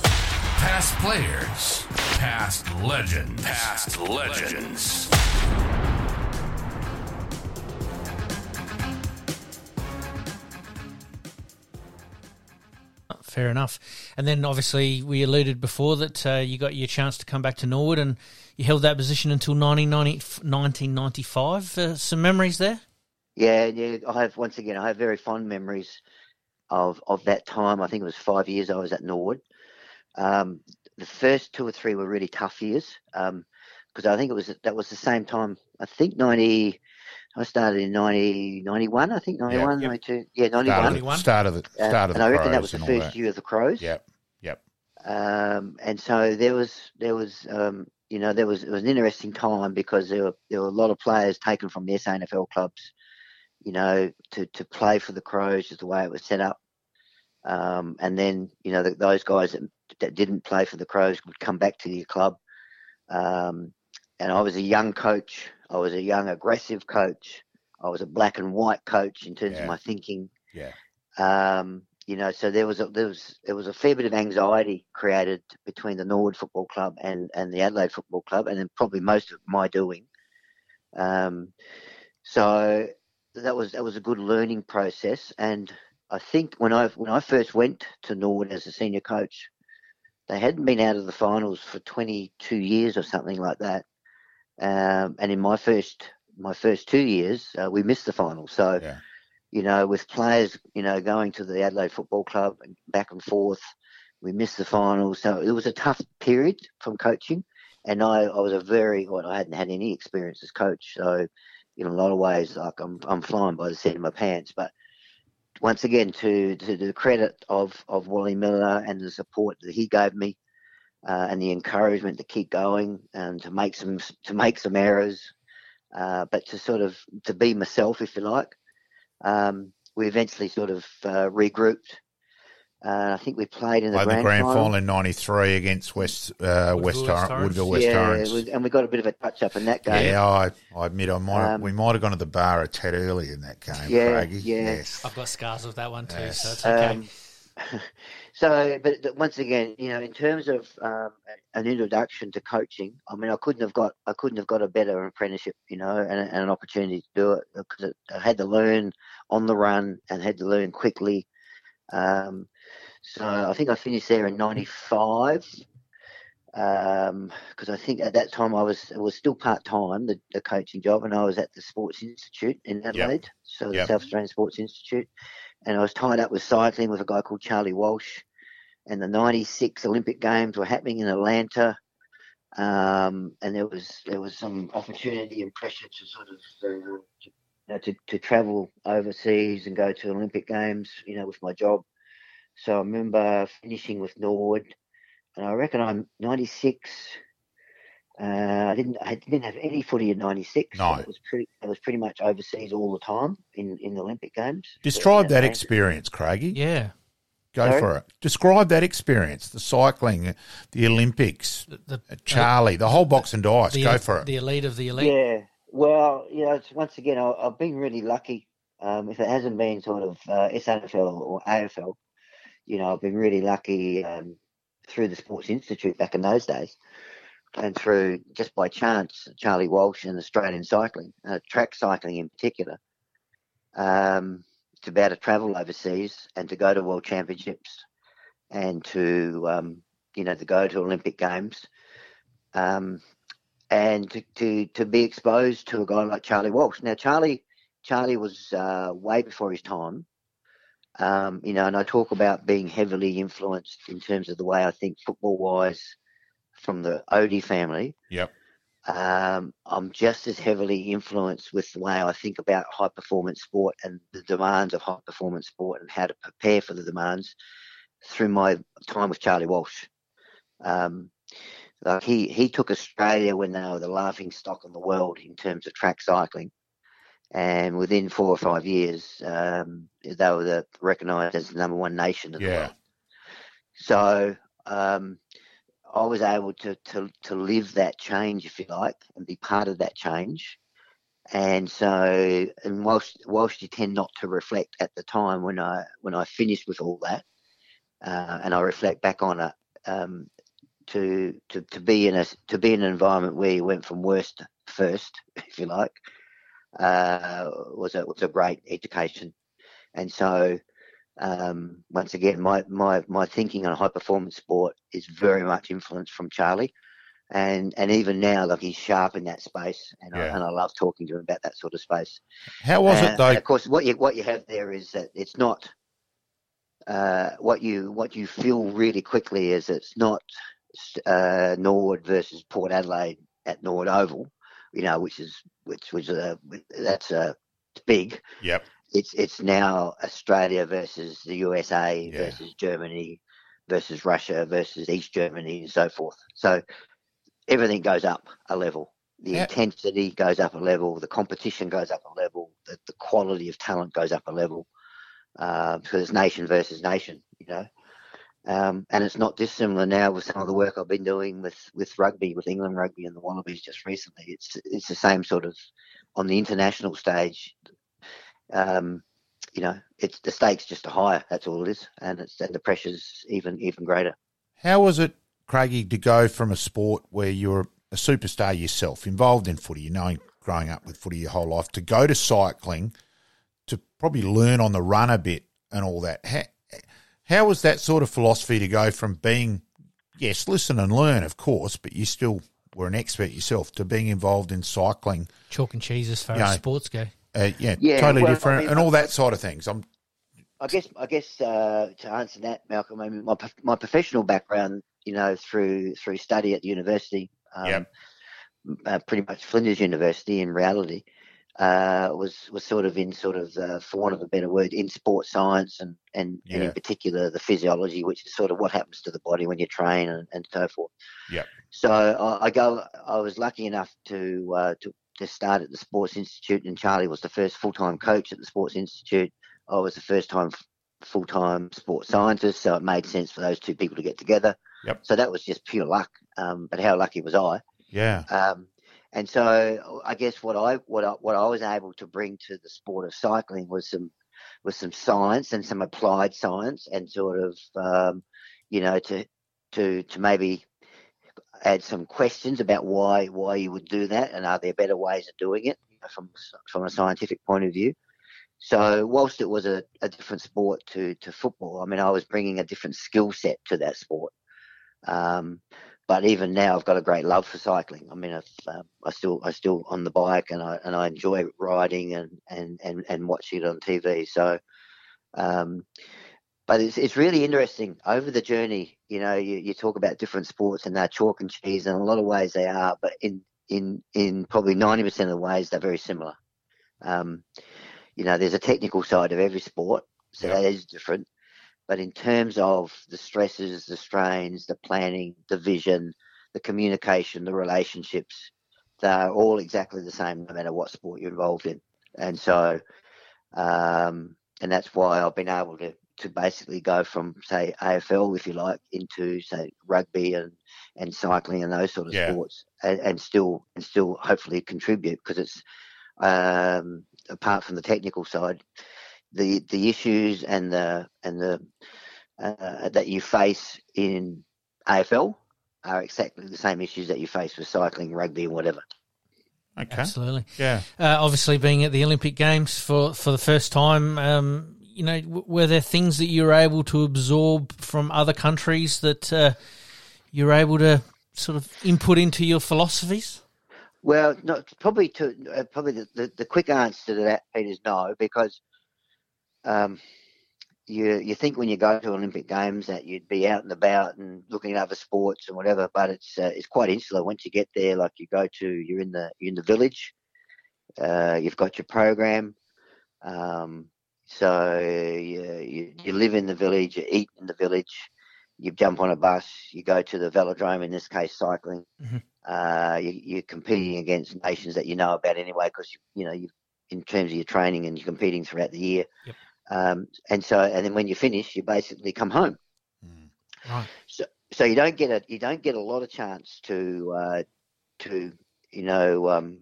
Past players, past legends, past legends. Fair enough. And then obviously we alluded before that uh, you got your chance to come back to Norwood and you held that position until 1990, 1995. Uh, some memories there? Yeah, yeah. I have once again. I have very fond memories of of that time. I think it was five years I was at Norwood. Um, the first two or three were really tough years because I think it was that was the same time. I think ninety. I started in 90, 91, I think 91, yep. 92. Yeah, Start 91. of, the, start of the Uh, start of and I reckon that was the first that. year of the Crows. Yep, yep. Um, and so there was there was um, you know there was it was an interesting time because there were there were a lot of players taken from the SANFL clubs, you know, to to play for the Crows just the way it was set up. Um, and then you know the, those guys that, that didn't play for the Crows would come back to your club. Um, and I was a young coach. I was a young aggressive coach. I was a black and white coach in terms Yeah. of my thinking. Yeah. Um, you know, so there was a, there was there was a fair bit of anxiety created between the Norwood Football Club and and the Adelaide Football Club, and then probably most of my doing. Um, so that was that was a good learning process, and I think when I when I first went to Norwood as a senior coach, they hadn't been out of the finals for 22 years or something like that. Um, and in my first my first two years, uh, we missed the final. So Yeah. you know, with players, you know, going to the Adelaide Football Club and back and forth. We missed the final, so it was a tough period from coaching. And I, I was a very, well, I hadn't had any experience as coach, so in a lot of ways, like I'm, I'm flying by the seat of my pants. But once again, to to the credit of of Wally Miller and the support that he gave me, uh, and the encouragement to keep going and to make some to make some errors, uh, but to sort of to be myself, if you like. Um, we eventually sort of uh, regrouped. Uh, I think we played in the, Played grand, the grand final. final in '93 against West uh, Woodville West West Tor- Torrens. Woodville West yeah, Torrens. was- and we got a bit of a touch up in that game. Yeah, I, I admit I might Um, we might have gone to the bar a tad early in that game, Yeah, Craigie. yeah. Yes. I've got scars of that one too, Yes. so it's okay. Um, so, but once again, you know, in terms of um, an introduction to coaching, I mean, I couldn't have got, I couldn't have got a better apprenticeship, you know, and, and an opportunity to do it because I had to learn on the run and had to learn quickly. Um, so I think I finished there in '95 because I think at that time I was it was still part time the, the coaching job, and I was at the Sports Institute in Adelaide, so the Yep. South Australian Sports Institute, and I was tied up with cycling with a guy called Charlie Walsh, and the '96 Olympic Games were happening in Atlanta, um, and there was there was some opportunity and pressure to sort of. Uh, to, you know, to, to travel overseas and go to Olympic Games, you know, with my job. So I remember finishing with Norwood, and I reckon I'm 96. Uh, I didn't I didn't have any footy in '96. No. it was pretty it was pretty much overseas all the time in, in the Olympic Games. Describe that Atlanta. experience, Craigie. Yeah, Go Sorry? for it. Describe that experience, the cycling, the Olympics, the, the, uh, Charlie, the whole box and dice. the, Go for it. The elite of the elite. Yeah. Well, you know, it's, once again, I, I've been really lucky. Um, if it hasn't been sort of uh, SANFL or AFL, you know, I've been really lucky um, through the Sports Institute back in those days, and through just by chance, Charlie Walsh and Australian cycling, uh, track cycling in particular, um, to be able to travel overseas and to go to World Championships and to um, you know to go to Olympic Games. Um, and to, to, to be exposed to a guy like Charlie Walsh. Now, Charlie Charlie was uh, way before his time, um, you know, and I talk about being heavily influenced in terms of the way I think football wise from the Oatey family. Yep. Um, I'm just as heavily influenced with the way I think about high performance sport and the demands of high performance sport and how to prepare for the demands through my time with Charlie Walsh. Um, like he, he took Australia when they were the laughing stock in the world in terms of track cycling. And within four or five years, um, they were the, recognised as the number one nation in the world. So um, I was able to, to, to live that change, if you like, and be part of that change. And so, and whilst, whilst you tend not to reflect at the time when I when I finished with all that, uh, and I reflect back on it, um, to to to be in a to be in an environment where you went from worst to first, if you like, uh, was a was a great education. And so, um, once again, my, my my thinking on high performance sport is very much influenced from Charlie, and and even now, like he's sharp in that space, and I, and I love talking to him about that sort of space. How was Uh, it though? of course, what you what you have there is that it's not uh, what you what you feel really quickly is it's not uh, Norwood versus Port Adelaide at Norwood Oval, you know, which is which was a that's a it's big. Yep. It's it's now Australia versus the USA Yeah. versus Germany versus Russia versus East Germany and so forth. So everything goes up a level. The Yeah. intensity goes up a level. The competition goes up a level. The, the quality of talent goes up a level. Uh, because it's nation versus nation, you know. Um, and it's not dissimilar now with some of the work I've been doing with, with rugby, with England rugby and the Wallabies just recently. It's it's the same sort of on the international stage. Um, you know, it's the stakes just are higher. That's all it is, and it's and the pressure's even even greater. How was it, Craigie, to go from a sport where you're a superstar yourself, involved in footy, you know, growing up with footy your whole life, to go to cycling, to probably learn on the run a bit and all that? How, how was that sort of philosophy to go from being, yes, listen and learn, of course, but you still were an expert yourself, to being involved in cycling? Chalk and cheese as far Yeah. as sports go. Uh, yeah, Yeah, totally well, I different, mean, and all that side of things. I'm I guess I guess uh, to answer that, Malcolm, I mean my my professional background, you know, through through study at the university, um, Yep. uh, pretty much Flinders University in reality, uh, was was sort of in sort of uh, for want of a better word in sports science and and, and in particular the physiology, which is sort of what happens to the body when you train and, and so forth. Yep. So I, I go. I was lucky enough to uh, to to start at the Sports Institute, and Charlie was the first full time coach at the Sports Institute. I was the first time full time sports scientist, so it made sense for those two people to get together. Yep. So that was just pure luck. Um, but how lucky was I? Yeah. Um, and so I guess what I what I, what I was able to bring to the sport of cycling was some was some science and some applied science, and sort of um, you know to to to maybe add some questions about why why you would do that, and are there better ways of doing it from from a scientific point of view. So whilst it was a, a different sport to, to football, I mean, I was bringing a different skill set to that sport. Um, but even now, I've got a great love for cycling. I mean, um, I still I still on the bike, and I and I enjoy riding and and and, and watching it on TV. So, um, but it's it's really interesting over the journey. You know, you, you talk about different sports, and they're chalk and cheese, and in a lot of ways they are, but in in in probably ninety percent of the ways they're very similar. Um, you know, there's a technical side of every sport, so Yeah. that is different. But in terms of the stresses, the strains, the planning, the vision, the communication, the relationships, they're all exactly the same no matter what sport you're involved in. And so, um, and that's why I've been able to, to basically go from, say, AFL, if you like, into, say, rugby and, and cycling and those sort of Yeah. sports and, and still, and still hopefully contribute because it's, um, apart from the technical side, the the issues and the and the uh, that you face in AFL are exactly the same issues that you face with cycling, rugby, and whatever. Okay. Absolutely. Yeah. Uh, obviously, being at the Olympic Games for, for the first time, um, you know, were there things that you were able to absorb from other countries that uh, you were able to sort of input into your philosophies? Well, no, probably to uh, probably the, the, the quick answer to that, Peter, is no, because um, you you think when you go to Olympic Games that you'd be out and about and looking at other sports and whatever, but it's uh, it's quite insular. Once you get there, like you go to, you're in the you're in the village. Uh, you've got your program. Um, so you, you you live in the village, you eat in the village, you jump on a bus, you go to the velodrome. In this case, cycling. Mhm. Uh, you, you're competing against nations that you know about anyway, because you, you know you in terms of your training and you're competing throughout the year. Yep. Um, and so, and then when you finish, you basically come home. Right. So, so you don't get a you don't get a lot of chance to uh, to you know um,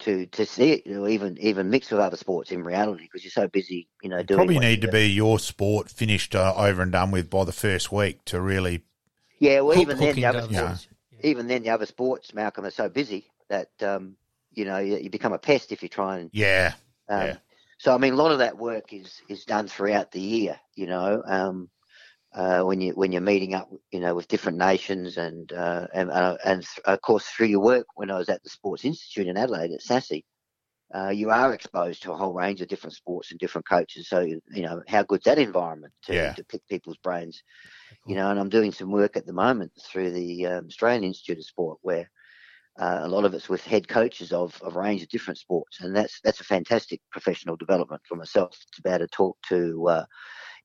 to to see it, you know, even even mix with other sports in reality because you're so busy, you know, doing. Probably need to do. be your sport finished uh, over and done with by the first week to really. Yeah, well, even then the other to Yeah. sports, even then the other sports, Malcolm, are so busy that um, you know you, you become a pest if you try and Yeah. Um, Yeah. So I mean, a lot of that work is is done throughout the year. You know, um, uh, when you when you're meeting up, you know, with different nations and uh, and uh, and th- of course through your work. When I was at the Sports Institute in Adelaide at SASI, uh, you are exposed to a whole range of different sports and different coaches. So you know, how good's that environment to, Yeah. to pick people's brains? You know, and I'm doing some work at the moment through the um, Australian Institute of Sport where uh, a lot of it's with head coaches of, of a range of different sports, and that's that's a fantastic professional development for myself to be able to talk to, uh,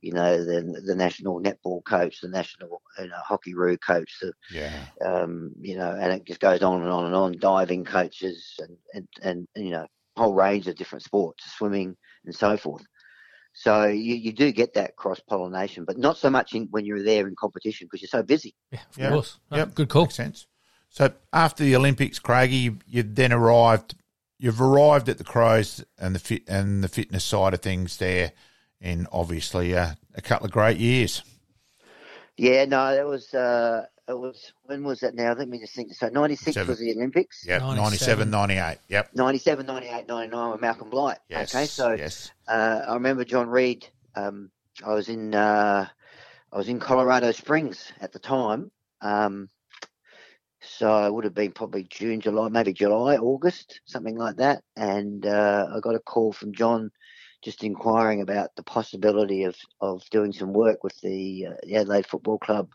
you know, the the national netball coach, the national you know, hockey roo coach, the Yeah. um, you know, and it just goes on and on and on. Diving coaches and and, and you know, whole range of different sports, swimming and so forth. So you, you do get that cross pollination, but not so much in, when you're there in competition because you're so busy. Yeah, of Yeah. course. No, Yep. Good call. Makes sense. So after the Olympics, Craigie, you, you then arrived. You've arrived at the Crows and the fit and the fitness side of things there, in obviously uh, a couple of great years. Yeah, no, that was uh, it was when was that now? Let me just think. So ninety six Seven. was the Olympics. Yep, 97. 97, 98. Yep. 97, 98, 99 with Malcolm Blight. Yes. Okay, so yes. uh, I remember John Reed. Um, I was in uh, I was in Colorado Springs at the time. Um, so it would have been probably June, July, maybe July, August, something like that. And uh, I got a call from John just inquiring about the possibility of, of doing some work with the, uh, the Adelaide Football Club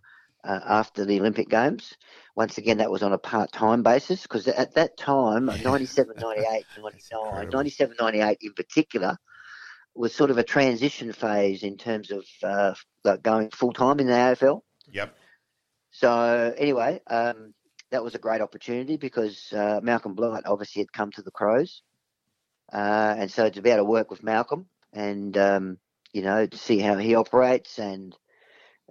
uh, after the Olympic Games. Once again, that was on a part-time basis because at that time, 97, 98, 99, 97, 98 in particular, was sort of a transition phase in terms of uh, like going full-time in the AFL. Yep. So anyway, um, that was a great opportunity because uh, Malcolm Blight obviously had come to the Crows, uh, and so be able to work with Malcolm and um, you know to see how he operates, and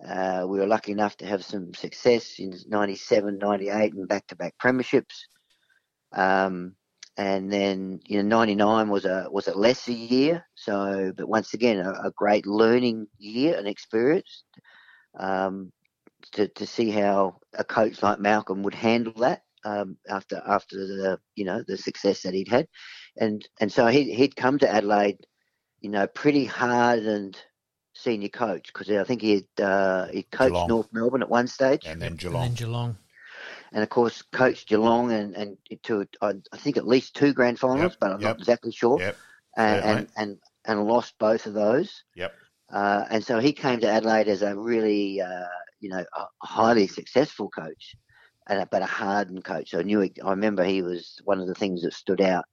uh, we were lucky enough to have some success in '97, '98, and back-to-back premierships. Um, and then you know '99 was a was a lesser year, so but once again a, a great learning year and experience. Um, to, to see how a coach like Malcolm would handle that um, after after the you know the success that he'd had, and and so he he'd come to Adelaide, you know, pretty hardened senior coach because I think he had uh, he coached Geelong. North Melbourne at one stage, And then And Geelong. then Geelong. and of course coached Geelong and and to I, I think at least two grand finals, Yep, but I'm yep, not exactly sure, Yep. and, and and and lost both of those. Yep. Uh, and so he came to Adelaide as a really, uh, you know, a highly successful coach, and a, but a hardened coach. So I knew. It, I remember he was one of the things that stood out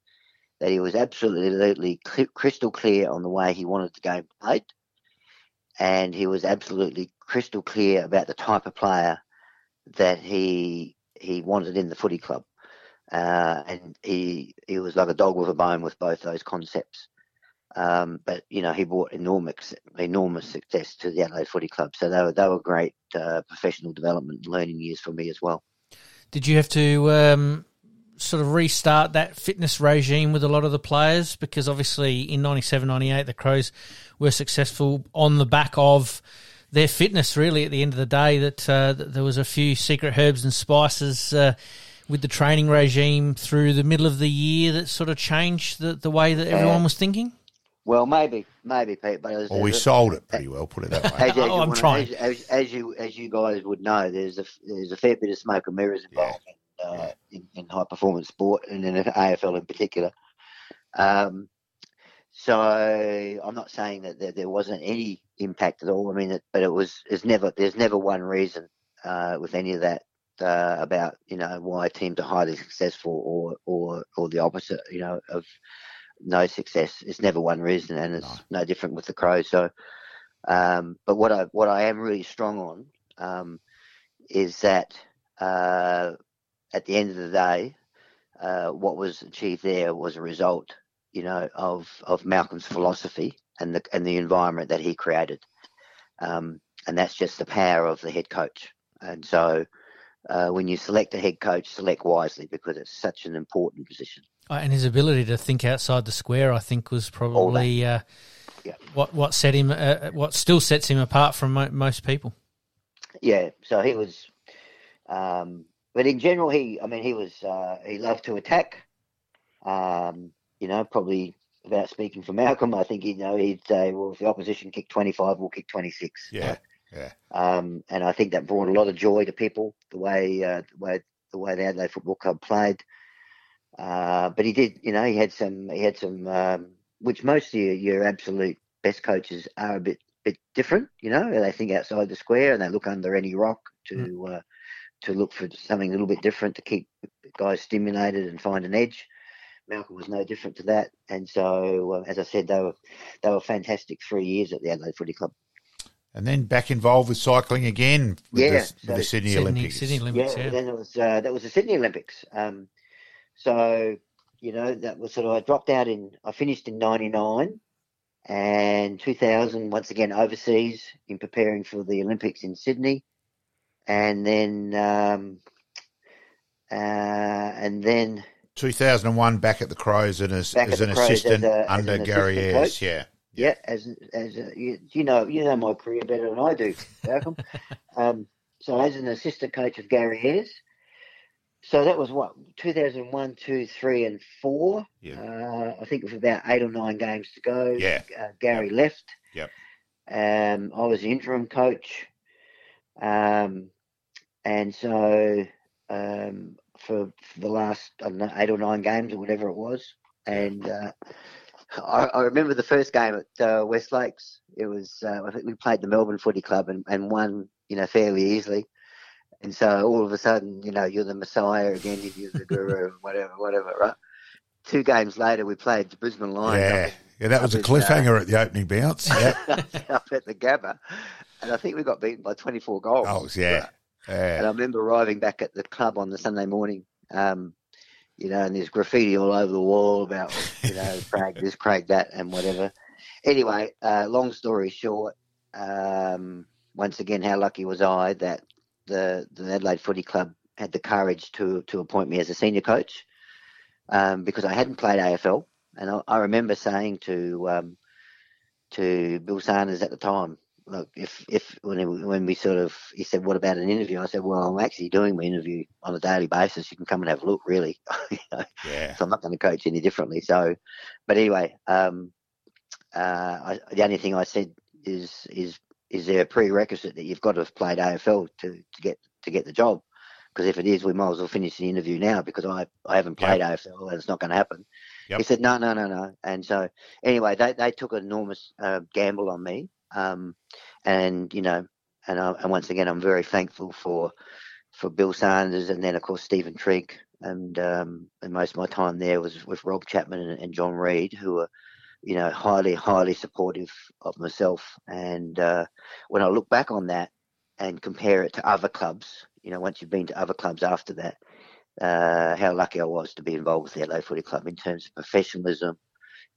that he was absolutely crystal clear on the way he wanted the game played, and he was absolutely crystal clear about the type of player that he he wanted in the footy club. Uh, and he he was like a dog with a bone with both those concepts. Um, but you know, he brought enormous enormous success to the Adelaide Footy Club. So they were they were great uh, professional development learning years for me as well. Did you have to um, sort of restart that fitness regime with a lot of the players? Because obviously in 97, 98, the Crows were successful on the back of their fitness, really, at the end of the day, that, uh, that there was a few secret herbs and spices uh, with the training regime through the middle of the year that sort of changed the, the way that everyone was thinking? Well, maybe maybe Pete, but as, Well, we as, sold it pretty well, put it that way. as, as, Oh, I'm wanna- trying. As, as, as you as you guys would know, there's a there's a fair bit of smoke and mirrors involved in, uh, in, in high performance sport and in AFL in particular. Um, so I'm not saying that there, there wasn't any impact at all. I mean, it, but it was. There's never there's never one reason uh, with any of that uh, about you know why teams are highly successful or or or the opposite. You know of no success. It's never one reason, and it's no, different with the Crows. So, um, but what I what I am really strong on um, is that uh, at the end of the day, uh, what was achieved there was a result, you know, of of Malcolm's philosophy and the and the environment that he created, um, and that's just the power of the head coach. And so, uh, when you select a head coach, select wisely because it's such an important position. Uh, and his ability to think outside the square, I think, was probably uh, Yeah. what what set him, uh, what still sets him apart from mo- most people. Yeah, so he was, um, but in general, he, I mean, he was, uh, he loved to attack. Um, you know, probably without speaking for Malcolm, I think you know he'd say, well, if the opposition kick twenty five, we'll kick twenty six. Yeah, yeah. Um, and I think that brought a lot of joy to people the way uh, the way the way the Adelaide Football Club played. Uh, but he did, you know, he had some, he had some, um, which most of your, your absolute best coaches are a bit bit different. You know, they think outside the square and they look under any rock to uh, to look for something a little bit different to keep guys stimulated and find an edge. Malcolm was no different to that, and so uh, as I said, they were they were fantastic three years at the Adelaide Footy Club. And then back involved with cycling again with, Yeah, the, with the Sydney, Sydney, Olympics. Sydney Olympics, yeah, yeah. then it was uh, that was the Sydney Olympics. Um, so you know that was sort of I dropped out in I finished in '99 and 2000 once again overseas in preparing for the Olympics in Sydney, and then um, uh, and then 2001 back at the Crows and as, as an Crows as assistant a- as under an Gary assistant Ayres. coach. Yeah. yeah, as as a, you, you know you know my career better than I do, Malcolm. um, so as an assistant coach of Gary Ayres. So that was what 2001, 2, 3, and 4. Yeah. Uh, I think it was about eight or nine games to go. Yeah. Uh, Gary left. Yep. Um, I was the interim coach. Um, and so um, for, for the last I don't know, eight or nine games or whatever it was, and uh, I, I remember the first game at uh, West Lakes. It was uh, I think we played the Melbourne Footy Club and, and won, you know, fairly easily. And so all of a sudden, you know, you're the Messiah again, you're the guru, whatever, whatever, right? Two games later, we played the Brisbane Lions. Yeah, yeah, that was a cliffhanger at the opening bounce. Yeah. up at the Gabba, and I think we got beaten by 24 goals. oh, yeah. And I remember arriving back at the club on the Sunday morning, um, you know, and there's graffiti all over the wall about, you know, Craig this, Craig that, and whatever. Anyway, uh, long story short, um, once again, how lucky was I that the, the Adelaide Footy Club had the courage to to appoint me as a senior coach um, because I hadn't played AFL, and I, I remember saying to um, to Bill Sanders at the time, look, if if when when we sort of he said, "What about an interview?" I said, "Well, I'm actually doing my interview on a daily basis. You can come and have a look, really. You know, Yeah. so I'm not going to coach any differently." So, but anyway, um, uh, I, the only thing I said is is is there a prerequisite that you've got to have played AFL to, to get to get the job? Because if it is, we might as well finish the interview now because I I haven't played AFL and it's not going to happen. Yep. He said, "No, no, no, no." And so anyway, they they took an enormous uh, gamble on me, um, and you know, and I, and once again, I'm very thankful for for Bill Sanders, and then of course Steven Trigg, and um, and most of my time there was with Rob Chapman and, and John Reed, who are you know, highly highly supportive of myself. And uh, when I look back on that and compare it to other clubs, you know, once you've been to other clubs after that, uh, how lucky I was to be involved with the LA Footy Club in terms of professionalism,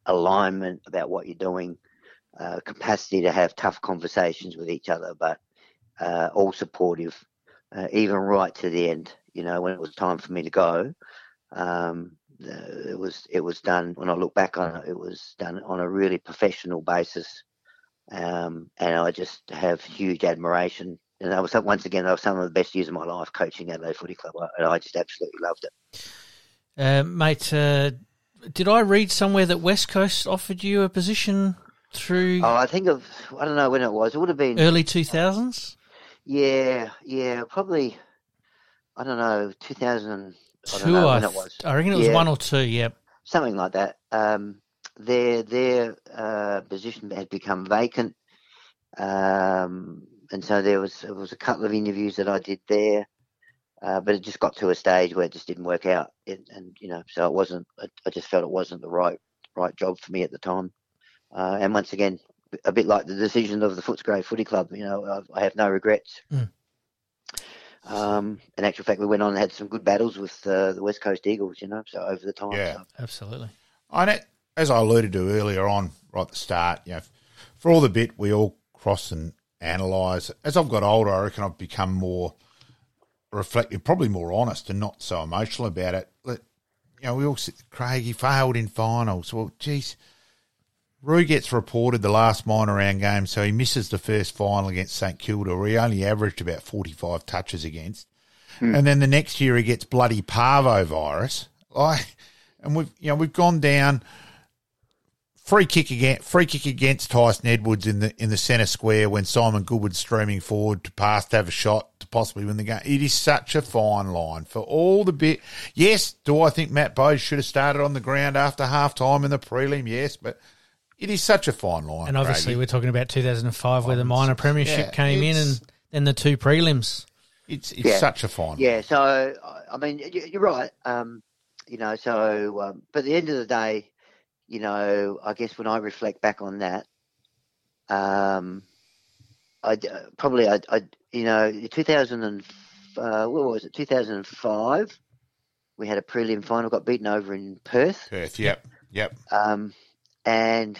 alignment about what you're doing, uh, capacity to have tough conversations with each other, but uh, all supportive, uh, even right to the end. You know, when it was time for me to go, um, it was it was done. When I look back on it, it was done on a really professional basis, um, and I just have huge admiration. And that was once again, that was some of the best years of my life coaching Adelaide Footy Club, and I just absolutely loved it. Uh, mate, uh, did I read somewhere that West Coast offered you a position through Oh, I think of I don't know when it was. It would have been early 2000s? yeah, yeah, probably I don't know, two thousand. I don't know I, when it th- was. I reckon it was Yeah. one or two, Yeah, something like that. Um, their their uh, position had become vacant, um, and so there was it was a couple of interviews that I did there, uh, but it just got to a stage where it just didn't work out, it, and you know, so it wasn't. I, I just felt it wasn't the right right job for me at the time, uh, and once again, a bit like the decision of the Footscray Footy Club, you know, I, I have no regrets. Mm. Um, in actual fact, we went on and had some good battles with uh, the West Coast Eagles, you know, so over the time. Yeah. so. Absolutely. I know, as I alluded to earlier on, right at the start, you know, for all the bit we all cross and analyse. As I've got older, I reckon I've become more reflective, probably more honest, and not so emotional about it. Let, you know, we all sit, Craig, he failed in finals. Well, geez, Roo gets reported the last minor round game, so he misses the first final against St Kilda, where he only averaged about 45 touches against. Hmm. And then the next year he gets bloody parvo virus. Like, and we've you know we've gone down free kick again free kick against Tyson Edwards in the in the centre square when Simon Goodwin's streaming forward to pass to have a shot to possibly win the game. It is such a fine line for all the bit. Yes, do I think Matt Bowes should have started on the ground after half time in the prelim? Yes, but it is such a fine line. And obviously, Craigie. we're talking about 2005 where the minor premiership Yeah, came in and then the two prelims. it's it's Yeah. such a fine. Line. Yeah, so I- I mean, you're right. Um, you know, so um, but at the end of the day, you know, I guess when I reflect back on that, um, I probably I, I you know, 2000 and uh, what was it? 2005. We had a prelim final, got beaten over in Perth, Perth. Yep. Yep. um, and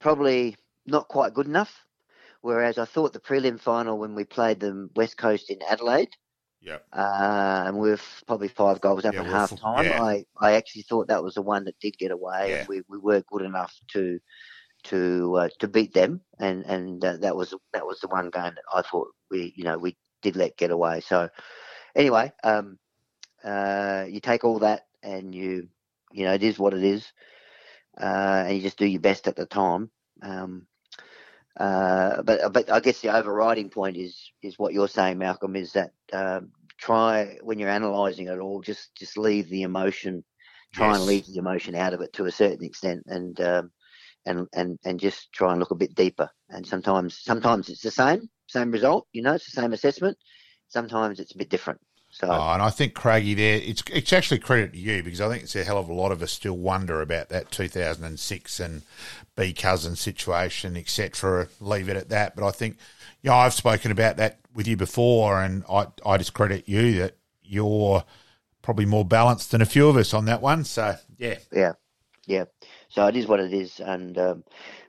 probably not quite good enough. Whereas I thought the prelim final when we played them West Coast in Adelaide Yep. uh, and we are probably five goals up Yeah, at we're half time. yeah. I, I actually thought that was the one that did get away, Yeah. we, we were good enough to to uh, to beat them, and and uh, that was that was the one game that I thought we you know we did let get away. So anyway, um, uh, you take all that and you you know it is what it is, uh, and you just do your best at the time. Um, uh, but but I guess the overriding point is is what you're saying, Malcolm, is that um, try when you're analysing it all, just just leave the emotion, try and leave the emotion out of it to a certain extent, and um, and and and just try and look a bit deeper. And sometimes sometimes it's the same same result, you know, it's the same assessment. sometimes it's a bit different. So Oh, and I think Craigie there, it's it's actually credit to you because I think it's a hell of a lot of us still wonder about that 2006 and B cousin situation, etc. Leave it at that. But I think, you know, I've spoken about that with you before, and I I just credit you that you're probably more balanced than a few of us on that one. So yeah, yeah, yeah. So it is what it is, and um,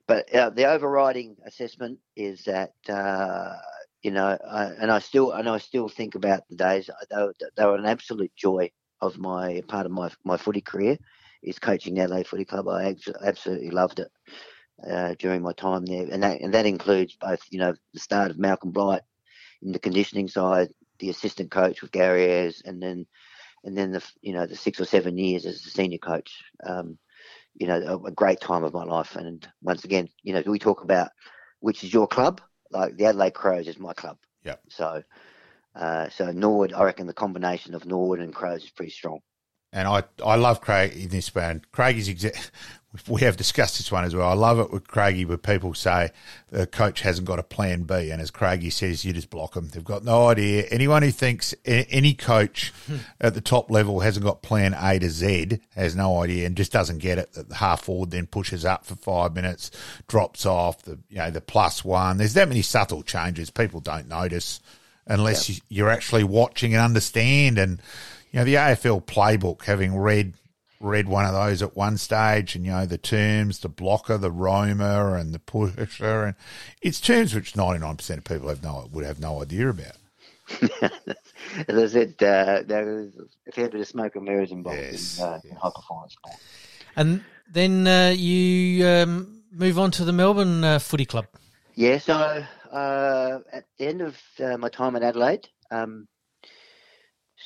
but uh, the overriding assessment is that uh, you know, I, and I still and I still think about the days they were, they were an absolute joy of my part of my my footy career is coaching the Adelaide Footy Club. I absolutely loved it uh, during my time there, and that and that includes both you know the start of Malcolm Blight in the conditioning side, the assistant coach with Gary Ayres, and then and then the you know the six or seven years as the senior coach. Um, you know, a, a great time of my life. And once again, you know, we talk about which is your club. Like the Adelaide Crows is my club. Yep. So, uh, so Norwood, I reckon the combination of Norwood and Crows is pretty strong. And I, I love Craig in this band. Craig is exa- we have discussed this one as well. I love it with Craigie where people say the coach hasn't got a plan B, and as Craigie says, you just block them. They've got no idea. Anyone who thinks any coach hmm. at the top level hasn't got plan A to Z has no idea and just doesn't get it. That the half forward then pushes up for five minutes, drops off the you know the plus one. There's that many subtle changes people don't notice unless you, you're actually watching and understand and you know, the AFL playbook, having read read one of those at one stage, and you know the terms, the blocker, the roamer, and the pusher, and it's terms which ninety nine percent of people have no would have no idea about. As I said, uh, there was a fair bit of smoke and mirrors involved Yes, in, uh, yes. in high performance sport. And then uh, you um, move on to the Melbourne uh, Footy Club. Yeah, so uh, at the end of uh, my time in Adelaide, um,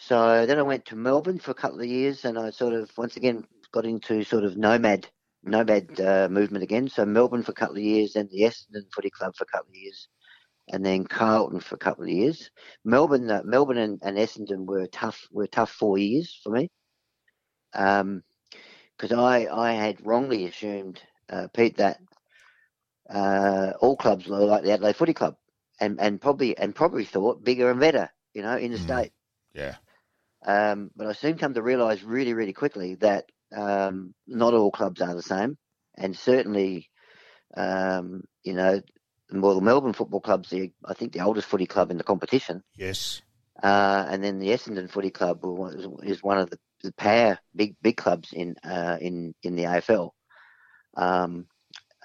so then I went to Melbourne for a couple of years, and I sort of once again got into sort of nomad nomad uh, movement again. So Melbourne for a couple of years, then the Essendon Footy Club for a couple of years, and then Carlton for a couple of years. Melbourne, uh, Melbourne and, and Essendon were tough were tough four years for me, because I I had wrongly assumed uh, Pete that uh, all clubs were like the Adelaide Footy Club, and and probably and probably thought bigger and better, you know, in the Mm. state. Yeah, Um, but I soon come to realise really, really quickly that um, not all clubs are the same, and certainly, um, you know, well, the Melbourne Football Club's the I think the oldest footy club in the competition, yes, uh, and then the Essendon Footy Club is one of the, the power big big clubs in uh, in in the AFL, um,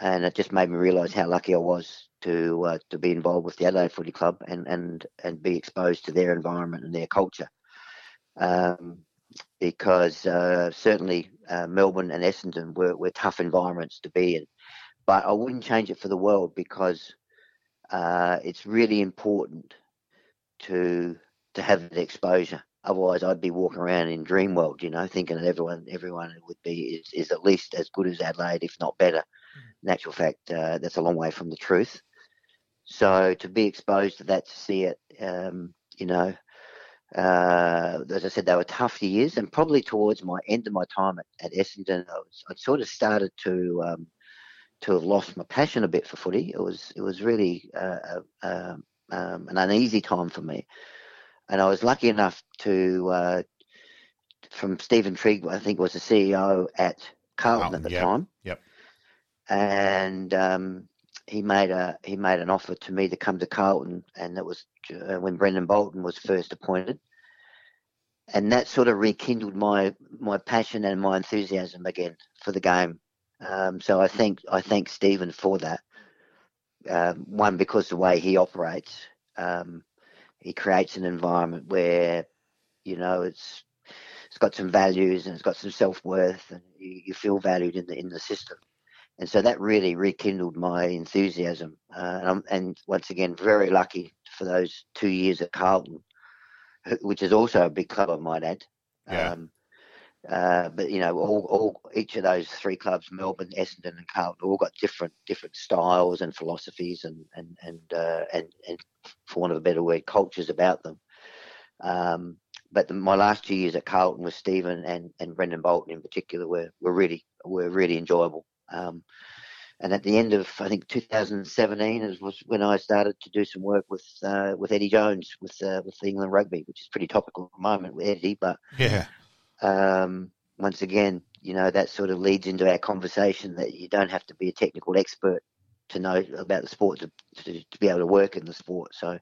and it just made me realise how lucky I was to uh, to be involved with the Adelaide Footy Club and and and be exposed to their environment and their culture, um, because uh, certainly uh, Melbourne and Essendon were, were tough environments to be in, but I wouldn't change it for the world because uh, it's really important to to have the exposure. Otherwise, I'd be walking around in dream world, you know, thinking that everyone everyone would be is, is at least as good as Adelaide, if not better. In actual fact, uh, that's a long way from the truth. So to be exposed to that, to see it, um, you know, uh, as I said, they were tough years, and probably towards my end of my time at, at Essendon, I was, I'd sort of started to um, to have lost my passion a bit for footy. It was it was really uh, uh, um, an uneasy time for me, and I was lucky enough to uh, from Steven Trigg, I think was the CEO at Carlton Carlton, at the yep, time. yep. And um, he made a he made an offer to me to come to Carlton, and that was uh, when Brendon Bolton was first appointed. And that sort of rekindled my my passion and my enthusiasm again for the game. Um, so I thank I thank Steven for that. Um, one because the way he operates, um, he creates an environment where you know it's it's got some values and it's got some self worth, and you, you feel valued in the in the system. And so that really rekindled my enthusiasm. Uh, and, I'm, and once again, very lucky for those two years at Carlton, which is also a big club, I might add. Yeah. Um, uh, but you know, all, all each of those three clubs, Melbourne, Essendon, and Carlton, all got different different styles and philosophies and and and uh, and, and for want of a better word, cultures about them. Um, but the, my last two years at Carlton with Steven and, and Brendon Bolton in particular were, were really were really enjoyable. Um, and at the end of I think 2017 is, was when I started to do some work with uh, with Eddie Jones with uh, with England Rugby, which is pretty topical at the moment with Eddie. But Yeah. um, once again, you know that sort of leads into our conversation that you don't have to be a technical expert to know about the sport to, to, to be able to work in the sport. So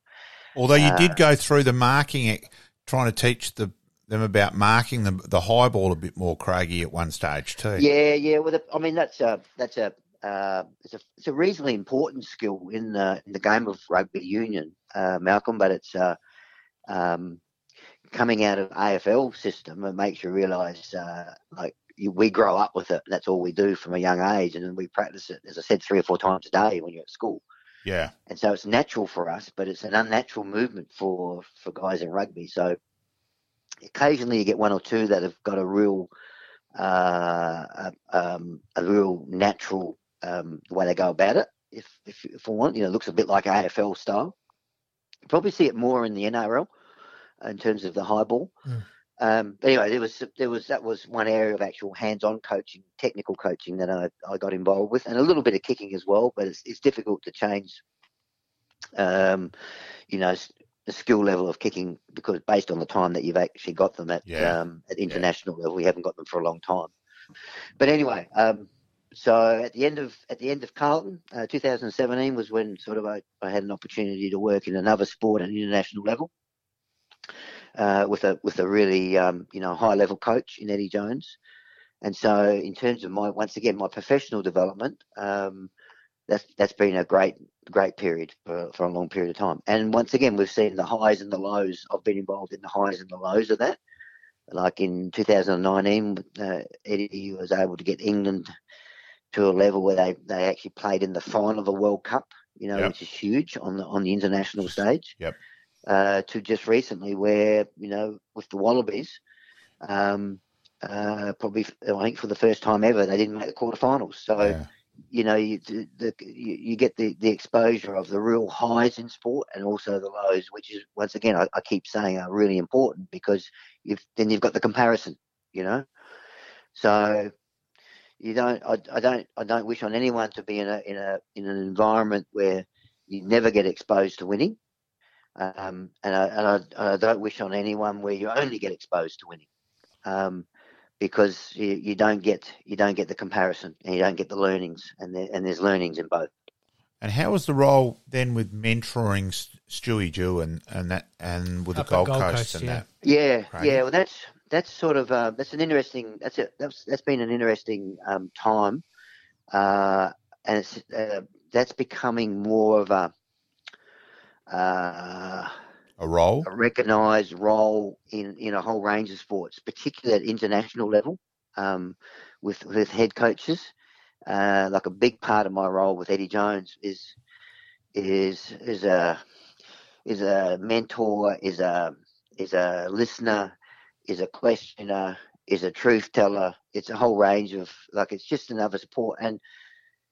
Although you Uh, did go through the marking, trying to teach the them about marking the the high ball a bit more, Craigie, at one stage too. Yeah, yeah. Well, the, I mean, that's a that's a uh, it's a it's a reasonably important skill in the in the game of rugby union, uh, Malcolm. But it's uh, um, coming out of AFL system. It makes you realise, uh, like you, we grow up with it. That's all we do from a young age, and then we practice it, as I said, three or four times a day when you're at school. Yeah. And so it's natural for us, but it's an unnatural movement for for guys in rugby. So occasionally you get one or two that have got a real uh, a, um, a real natural um, way they go about it. If, if if I want, you know, it looks a bit like AFL style. You probably see it more in the NRL in terms of the high ball. Mm. Um, but anyway, there was there was that was one area of actual hands-on coaching, technical coaching that I, I got involved with, and a little bit of kicking as well. But it's, it's difficult to change, um, you know, the skill level of kicking because based on the time that you've actually got them at Yeah. um, at international level, we haven't got them for a long time. But anyway, um, so at the end of at the end of Carlton, uh, 2017 was when sort of I, I had an opportunity to work in another sport at international level uh, with a with a really um, you know high level coach in Eddie Jones. And so, in terms of my once again my professional development, um, that's that's been a great great period for, for a long period of time. And once again, we've seen the highs and the lows. I've been involved in the highs and the lows of that. Like in 2019, uh, Eddie was able to get England to a level where they, they actually played in the final of the World Cup, you know, Yep. which is huge on the on the international stage. Yep. Uh, to just recently, where you know, with the Wallabies, um, uh, probably I think for the first time ever, they didn't make the quarterfinals. So Yeah. You know, you, the, you, get the, the exposure of the real highs in sport and also the lows, which is once again I, I keep saying are really important because then you've got the comparison, you know. So you don't, I, I don't, I don't wish on anyone to be in a in a in an environment where you never get exposed to winning, um, and I, and I, I don't wish on anyone where you only get exposed to winning. Um, because you, you don't get you don't get the comparison and you don't get the learnings and there, and there's learnings in both. And how was the role then with mentoring Stewie Dew and, and that and with the Up at Gold, Gold Coast, Coast, and yeah. that? Yeah, Right. yeah. Well, that's that's sort of uh, that's an interesting that's a, that's that's been an interesting um, time, uh, and it's uh, that's becoming more of a uh, A role? a recognised role in, in a whole range of sports, particularly at international level, um, with with head coaches. Uh, like a big part of my role with Eddie Jones is is is a is a mentor, is a is a listener, is a questioner, is a truth teller. It's a whole range of like it's just another support. And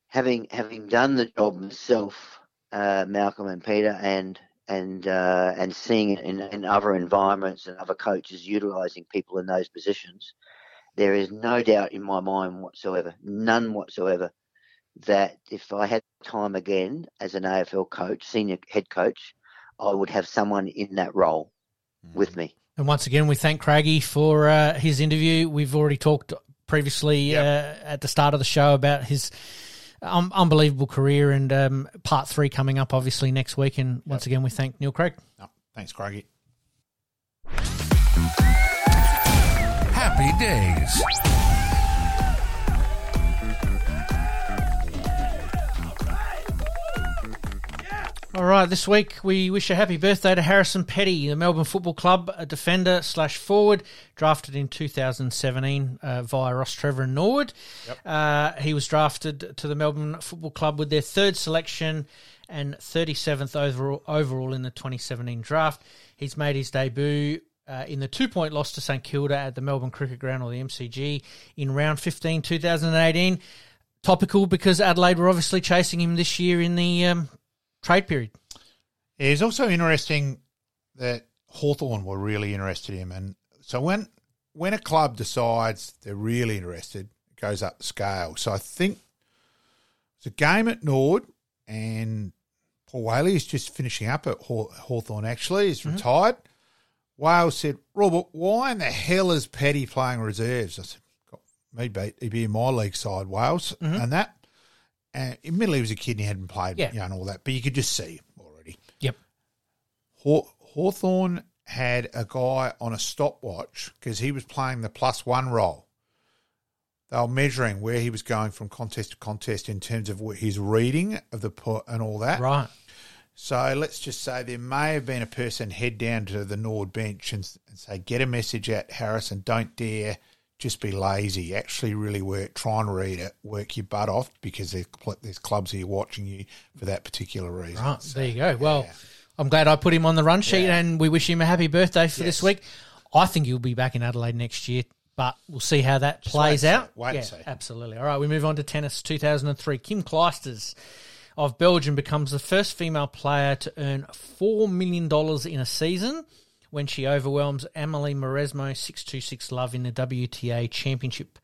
having having done the job myself, uh, Malcolm and Peter, and and uh, and seeing it in, in other environments and other coaches utilizing people in those positions, there is no doubt in my mind whatsoever, none whatsoever, that if I had time again as an AFL coach, senior head coach, I would have someone in that role with me. And once again, we thank Craigie for uh, his interview. We've already talked previously uh, at the start of the show about his um, unbelievable career and um, part three coming up, obviously, next week. And once again, we thank Neil Craig. No, thanks, Craigie. Happy days. All right, this week we wish a happy birthday to Harrison Petty, the Melbourne Football Club a defender slash forward, drafted in 2017 uh, via Rostrevor and Norwood. Uh, he was drafted to the Melbourne Football Club with their third selection and 37th overall, overall in the 2017 draft. He's made his debut uh, in the two point loss to St Kilda at the Melbourne Cricket Ground or the MCG in round 15 2018. Topical because Adelaide were obviously chasing him this year in the um, trade period. It's also interesting that Hawthorn were really interested in him. And so when when a club decides they're really interested, it goes up the scale. So I think It's a game at Nord, and Paul Whaley is just finishing up at Haw- Hawthorn. Actually, he's mm-hmm. retired. Wales said, "Robert, why in the hell is Paddy playing reserves?" I said, "God, "Me beat. He'd be in my league side, Wales, mm-hmm. and that." And admittedly, he was a kid and he hadn't played, Yeah. you know, and all that, but you could just see already. Yep. Haw- Hawthorn had a guy on a stopwatch because he was playing the plus one role. They were measuring where he was going from contest to contest in terms of what his reading of the put and all that. Right. So let's just say there may have been a person head down to the Nord bench and, and say, get a message out, Harrison. Don't dare just be lazy. Actually, really work. Try and read it. Work your butt off because there's, there's clubs here watching you for that particular reason. Right. So, there you go. Well, yeah. I'm glad I put him on the run sheet, Yeah. and we wish him a happy birthday for this week. I think he'll be back in Adelaide next year, but we'll see how that plays wait out. Wait yeah, see. absolutely. All right, we move on to tennis. 2003, Kim Clijsters of Belgium becomes the first female player to earn four million dollars in a season when she overwhelms Emily Mauresmo six two six love in the WTA Championship.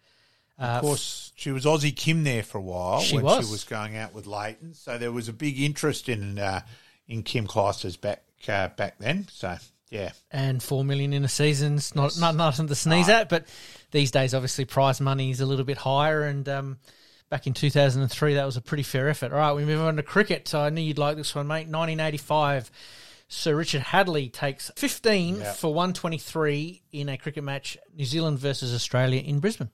Of course, she was Aussie Kim there for a while She when was. she was going out with Leighton. So there was a big interest in uh, in Kim Clijsters back uh, back then. So yeah, and four million in a season's not not nothing to sneeze at. But these days, obviously, prize money is a little bit higher. And um, back in two thousand and three, that was a pretty fair effort. All right, we move on to cricket. So I knew you'd like this one, mate. Nineteen eighty five. Sir Richard Hadlee takes 15 Yeah. for 123 in a cricket match, New Zealand versus Australia in Brisbane.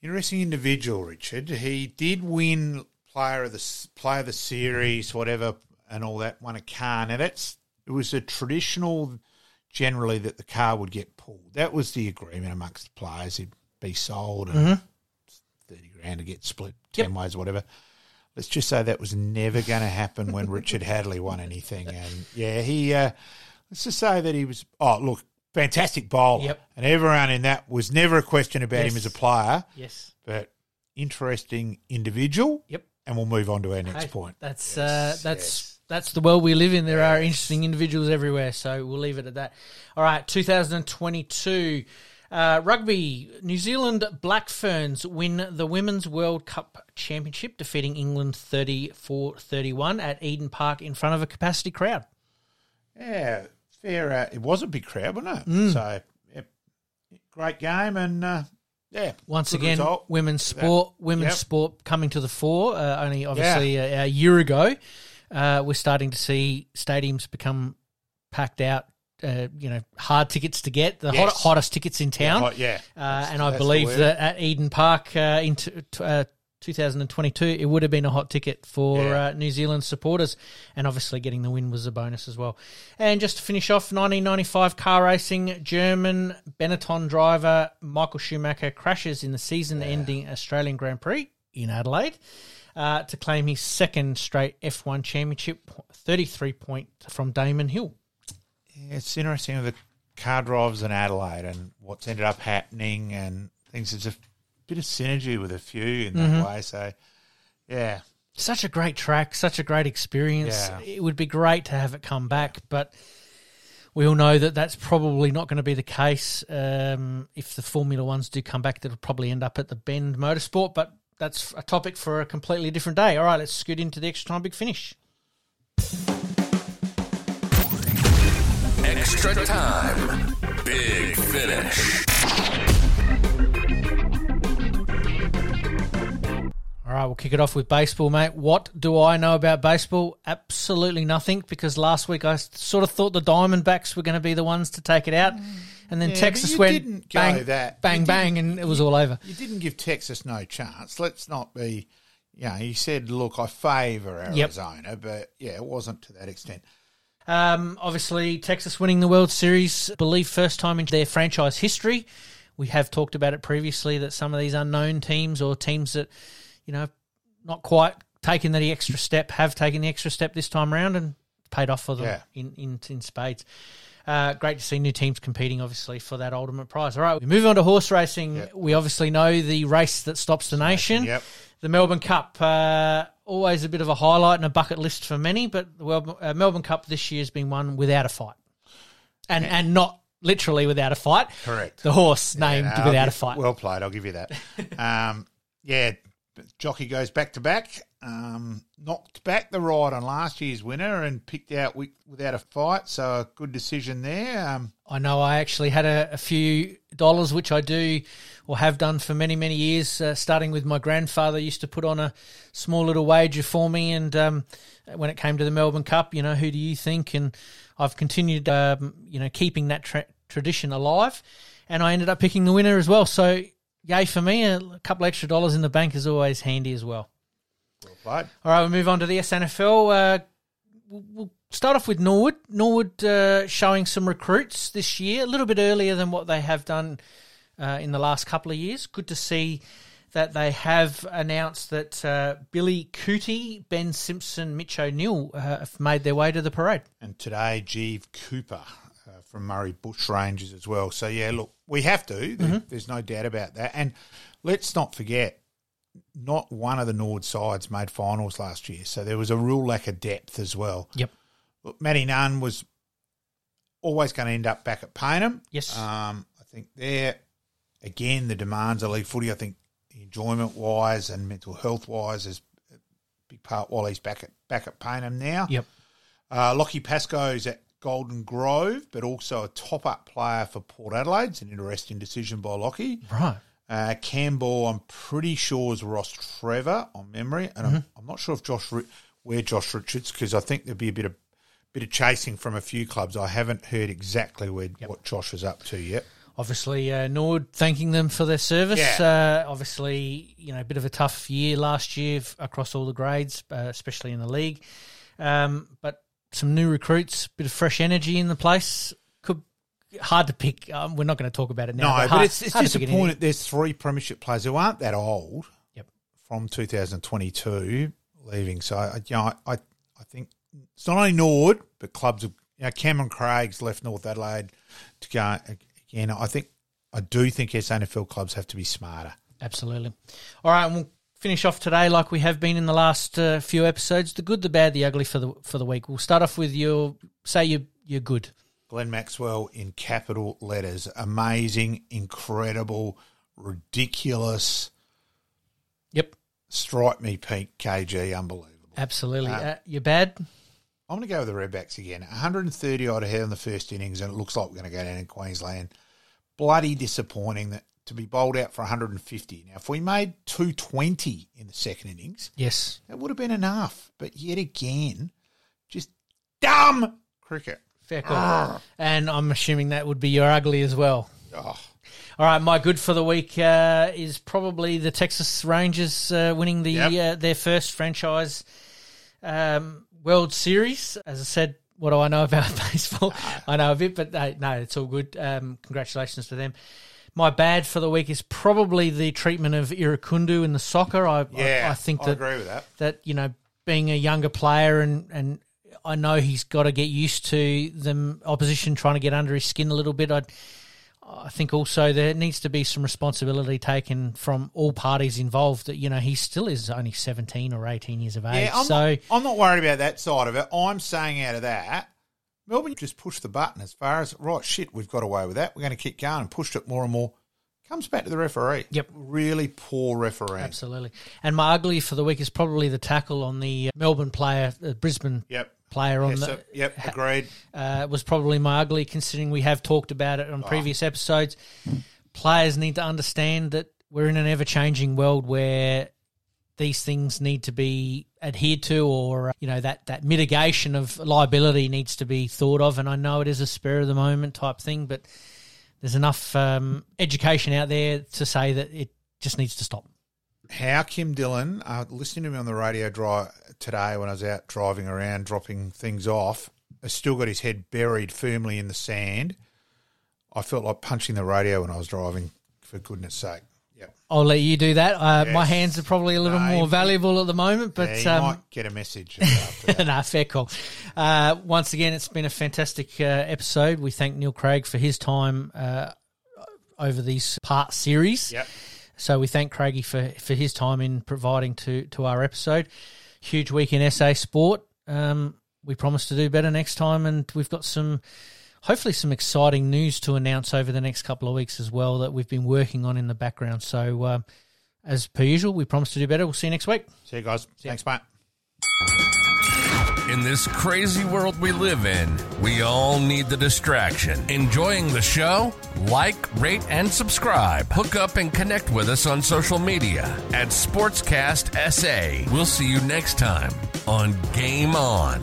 interesting individual, Richard. He did win player of the player of the series, whatever, and all that. Won a car. Now that's it was a traditional, generally that the car would get pulled. That was the agreement amongst the players. It'd be sold and mm-hmm. thirty grand to get split ten ways, whatever. Let's just say that was never going to happen when Richard Hadlee won anything. And yeah, he. Uh, let's just say that he was. Oh, look, fantastic bowler. Yep. And everyone in that was never a question about Yes. him as a player, Yes. but interesting individual. Yep. And we'll move on to our next Hey, point. That's Yes, uh, that's yes. that's the world we live in. There are interesting individuals everywhere, so we'll leave it at that. All right, 2022 uh, rugby. New Zealand Black Ferns win the Women's World Cup Championship, defeating England 34-31 at Eden Park in front of a capacity crowd. Yeah, fair. Uh, it was a big crowd, wasn't it? Mm. So, yep, great game, and uh, yeah, Once again, result. women's sport, women's Yep. sport coming to the fore. Uh, only obviously a, a year ago, uh, we're starting to see stadiums become packed out. Uh, you know, hard tickets to get, the hot, hottest tickets in town. Hot- yeah. Uh, and I believe that at Eden Park uh, in t- t- uh, 2022, it would have been a hot ticket for Yeah. uh, New Zealand supporters. And obviously, getting the win was a bonus as well. And just to finish off, 1995 car racing, German Benetton driver Michael Schumacher crashes in the season ending Australian Grand Prix in Adelaide. Uh, to claim his second straight F1 championship, 33 point from Damon Hill. It's interesting with the car drives in Adelaide and what's ended up happening and things. There's a bit of synergy with a few in that Mm-hmm. way. So, yeah, such a great track, such a great experience. Yeah. It would be great to have it come back, but we all know that that's probably not going to be the case. Um, if the Formula Ones do come back, that'll probably end up at the Bend Motorsport, but that's a topic for a completely different day. All right, let's scoot into the extra time big finish. Extra time. Big finish. All right, we'll kick it off with baseball, mate. What do I know about baseball? Absolutely nothing, because last week I sort of thought the Diamondbacks were going to be the ones to take it out, mm. and then Yeah, Texas went bang, that- bang, you bang, and it was all over. you didn't give Texas no chance. Let's not be. Yeah, he said, "Look, I favour Yep. Arizona," but yeah, it wasn't to that extent. Um, obviously, Texas winning the World Series, I believe first time in their franchise history. We have talked about it previously that some of these unknown teams or teams that, you know, not quite taken the extra step have taken the extra step this time around and paid off for them Yeah. in, in, in spades. Uh, great to see new teams competing, obviously, for that ultimate prize. All right, we move on to horse racing. Yep. We obviously know the race that stops the nation. Yep. The Melbourne Cup, uh, always a bit of a highlight and a bucket list for many, but the Wel- uh, Melbourne Cup this year has been won without a fight. And and not literally without a fight. Correct. The horse named Yeah, no, without a fight. Well played. I'll give you that. um, yeah, Jockey goes back to back. Um, knocked back the ride on last year's winner and picked out without a fight. So a good decision there. Um, I know I actually had a, a few dollars, which I do or have done for many, many years, uh, starting with my grandfather used to put on a small little wager for me. And um, when it came to the Melbourne Cup, you know, who do you think? And I've continued, um, you know, keeping that tra- tradition alive. And I ended up picking the winner as well. So, yay for me. A couple extra dollars in the bank is always handy as well. Well played. All right, we'll move on to the SANFL. Uh, we'll- start off with Norwood. Norwood uh, showing some recruits this year, a little bit earlier than what they have done uh, in the last couple of years. Good to see that they have announced that uh, Billy Cootie, Ben Simpson, Mitch O'Neill uh, have made their way to the parade. And today, Jeeve Cooper uh, from Murray Bushrangers as well. So, yeah, look, we have to. There- There's no doubt about that. And let's not forget, not one of the Nord sides made finals last year. So there was a real lack of depth as well. Yep. Look, Matty Nunn was always going to end up back at Payneham. Yes. Um, I think there, again, the demands of league footy, I think enjoyment wise and mental health wise is a big part while he's back at back at Payneham now. Yep. Uh, Lockie Pascoe's at Golden Grove, but also a top up player for Port Adelaide. It's an interesting decision by Lockie. Right. Uh, Campbell, I'm pretty sure is Ross Trevor on memory, and I'm, I'm not sure if Josh where Josh Richards because I think there'd be a bit of bit of chasing from a few clubs. I haven't heard exactly where what Josh is up to yet. Obviously, uh, Nord thanking them for their service. Yeah. Uh, obviously, you know, a bit of a tough year last year across all the grades, uh, especially in the league. Um, but some new recruits, bit of fresh energy in the place. Hard to pick. Um, we're not going to talk about it now. No, but, but, it's, it's hard disappointing. There's three premiership players who aren't that old. Yep. From 2022 leaving. So I, you know, I, I think it's not only Nord, but clubs. Have, you know, Cameron Craig's left North Adelaide to go again. I think I do think SANFL clubs have to be smarter. Absolutely. All right, we'll finish off today like we have been in the last uh, few episodes. The good, the bad, the ugly for the for the week. We'll start off with your say you you're good. Glenn Maxwell in capital letters. Amazing, incredible, ridiculous. Yep, Strike me, pink, KG, unbelievable. absolutely. Uh, you're bad. I'm going to go with the Redbacks again. 130 odd ahead in the first innings, and it looks like we're going to go down in Queensland. Bloody disappointing that to be bowled out for 150. Now, if we made 220 in the second innings, Yes. that would have been enough. But yet again, just dumb cricket. Fair call. And I'm assuming that would be your ugly as well. Oh, All right, my good for the week uh, is probably the Texas Rangers uh, winning the Yep. uh, their first franchise um, World Series. As I said, what do I know about baseball? I know a bit, but uh, no, it's all good. Um, congratulations to them. My bad for the week is probably the treatment of Irankunda in the soccer. I, yeah. I, I think I that agree with that. that you know being a younger player and and I know he's got to get used to the opposition trying to get under his skin a little bit. I I think also there needs to be some responsibility taken from all parties involved. That you know he still is only seventeen or eighteen years of age. Yeah, I'm, so not, I'm not worried about that side of it. I'm saying out of that, Melbourne just pushed the button as far as, right, shit, we've got away with that. We're going to keep going and pushed it more and more. Comes back to the referee. Yep. Really poor referee. absolutely. And my ugly for the week is probably the tackle on the Melbourne player, the Brisbane Yep. Player on Yes, the. Yep, agreed. uh, was probably my ugly, considering we have talked about it on previous episodes. Players need to understand that we're in an ever changing world where these things need to be adhered to, or you know that that mitigation of liability needs to be thought of. And I know it is a spur of the moment type thing, but there's enough um, education out there to say that it just needs to stop. How Kym Dillon, uh, listening to me on the radio drive today when I was out driving around, dropping things off, has still got his head buried firmly in the sand. I felt like punching the radio when I was driving, for goodness sake. Yep. I'll let you do that. Uh, My hands are probably a little No, more valuable at the moment, but yeah, you um, might get a message nah, fair call. Uh, once again, it's been a fantastic uh, episode. We thank Neil Craig for his time uh, over these part series. Yep. So we thank Craigie for, for his time in providing to, to our episode. Huge week in SA sport. Um, we promise to do better next time, and we've got some, hopefully, some exciting news to announce over the next couple of weeks as well that we've been working on in the background. So, um, as per usual, we promise to do better. We'll see you next week. See you guys. Thanks, mate. In this crazy world we live in, we all need the distraction. Enjoying the show? Like, rate, and subscribe. Hook up and connect with us on social media at Sportscast SA. We'll see you next time on Game On.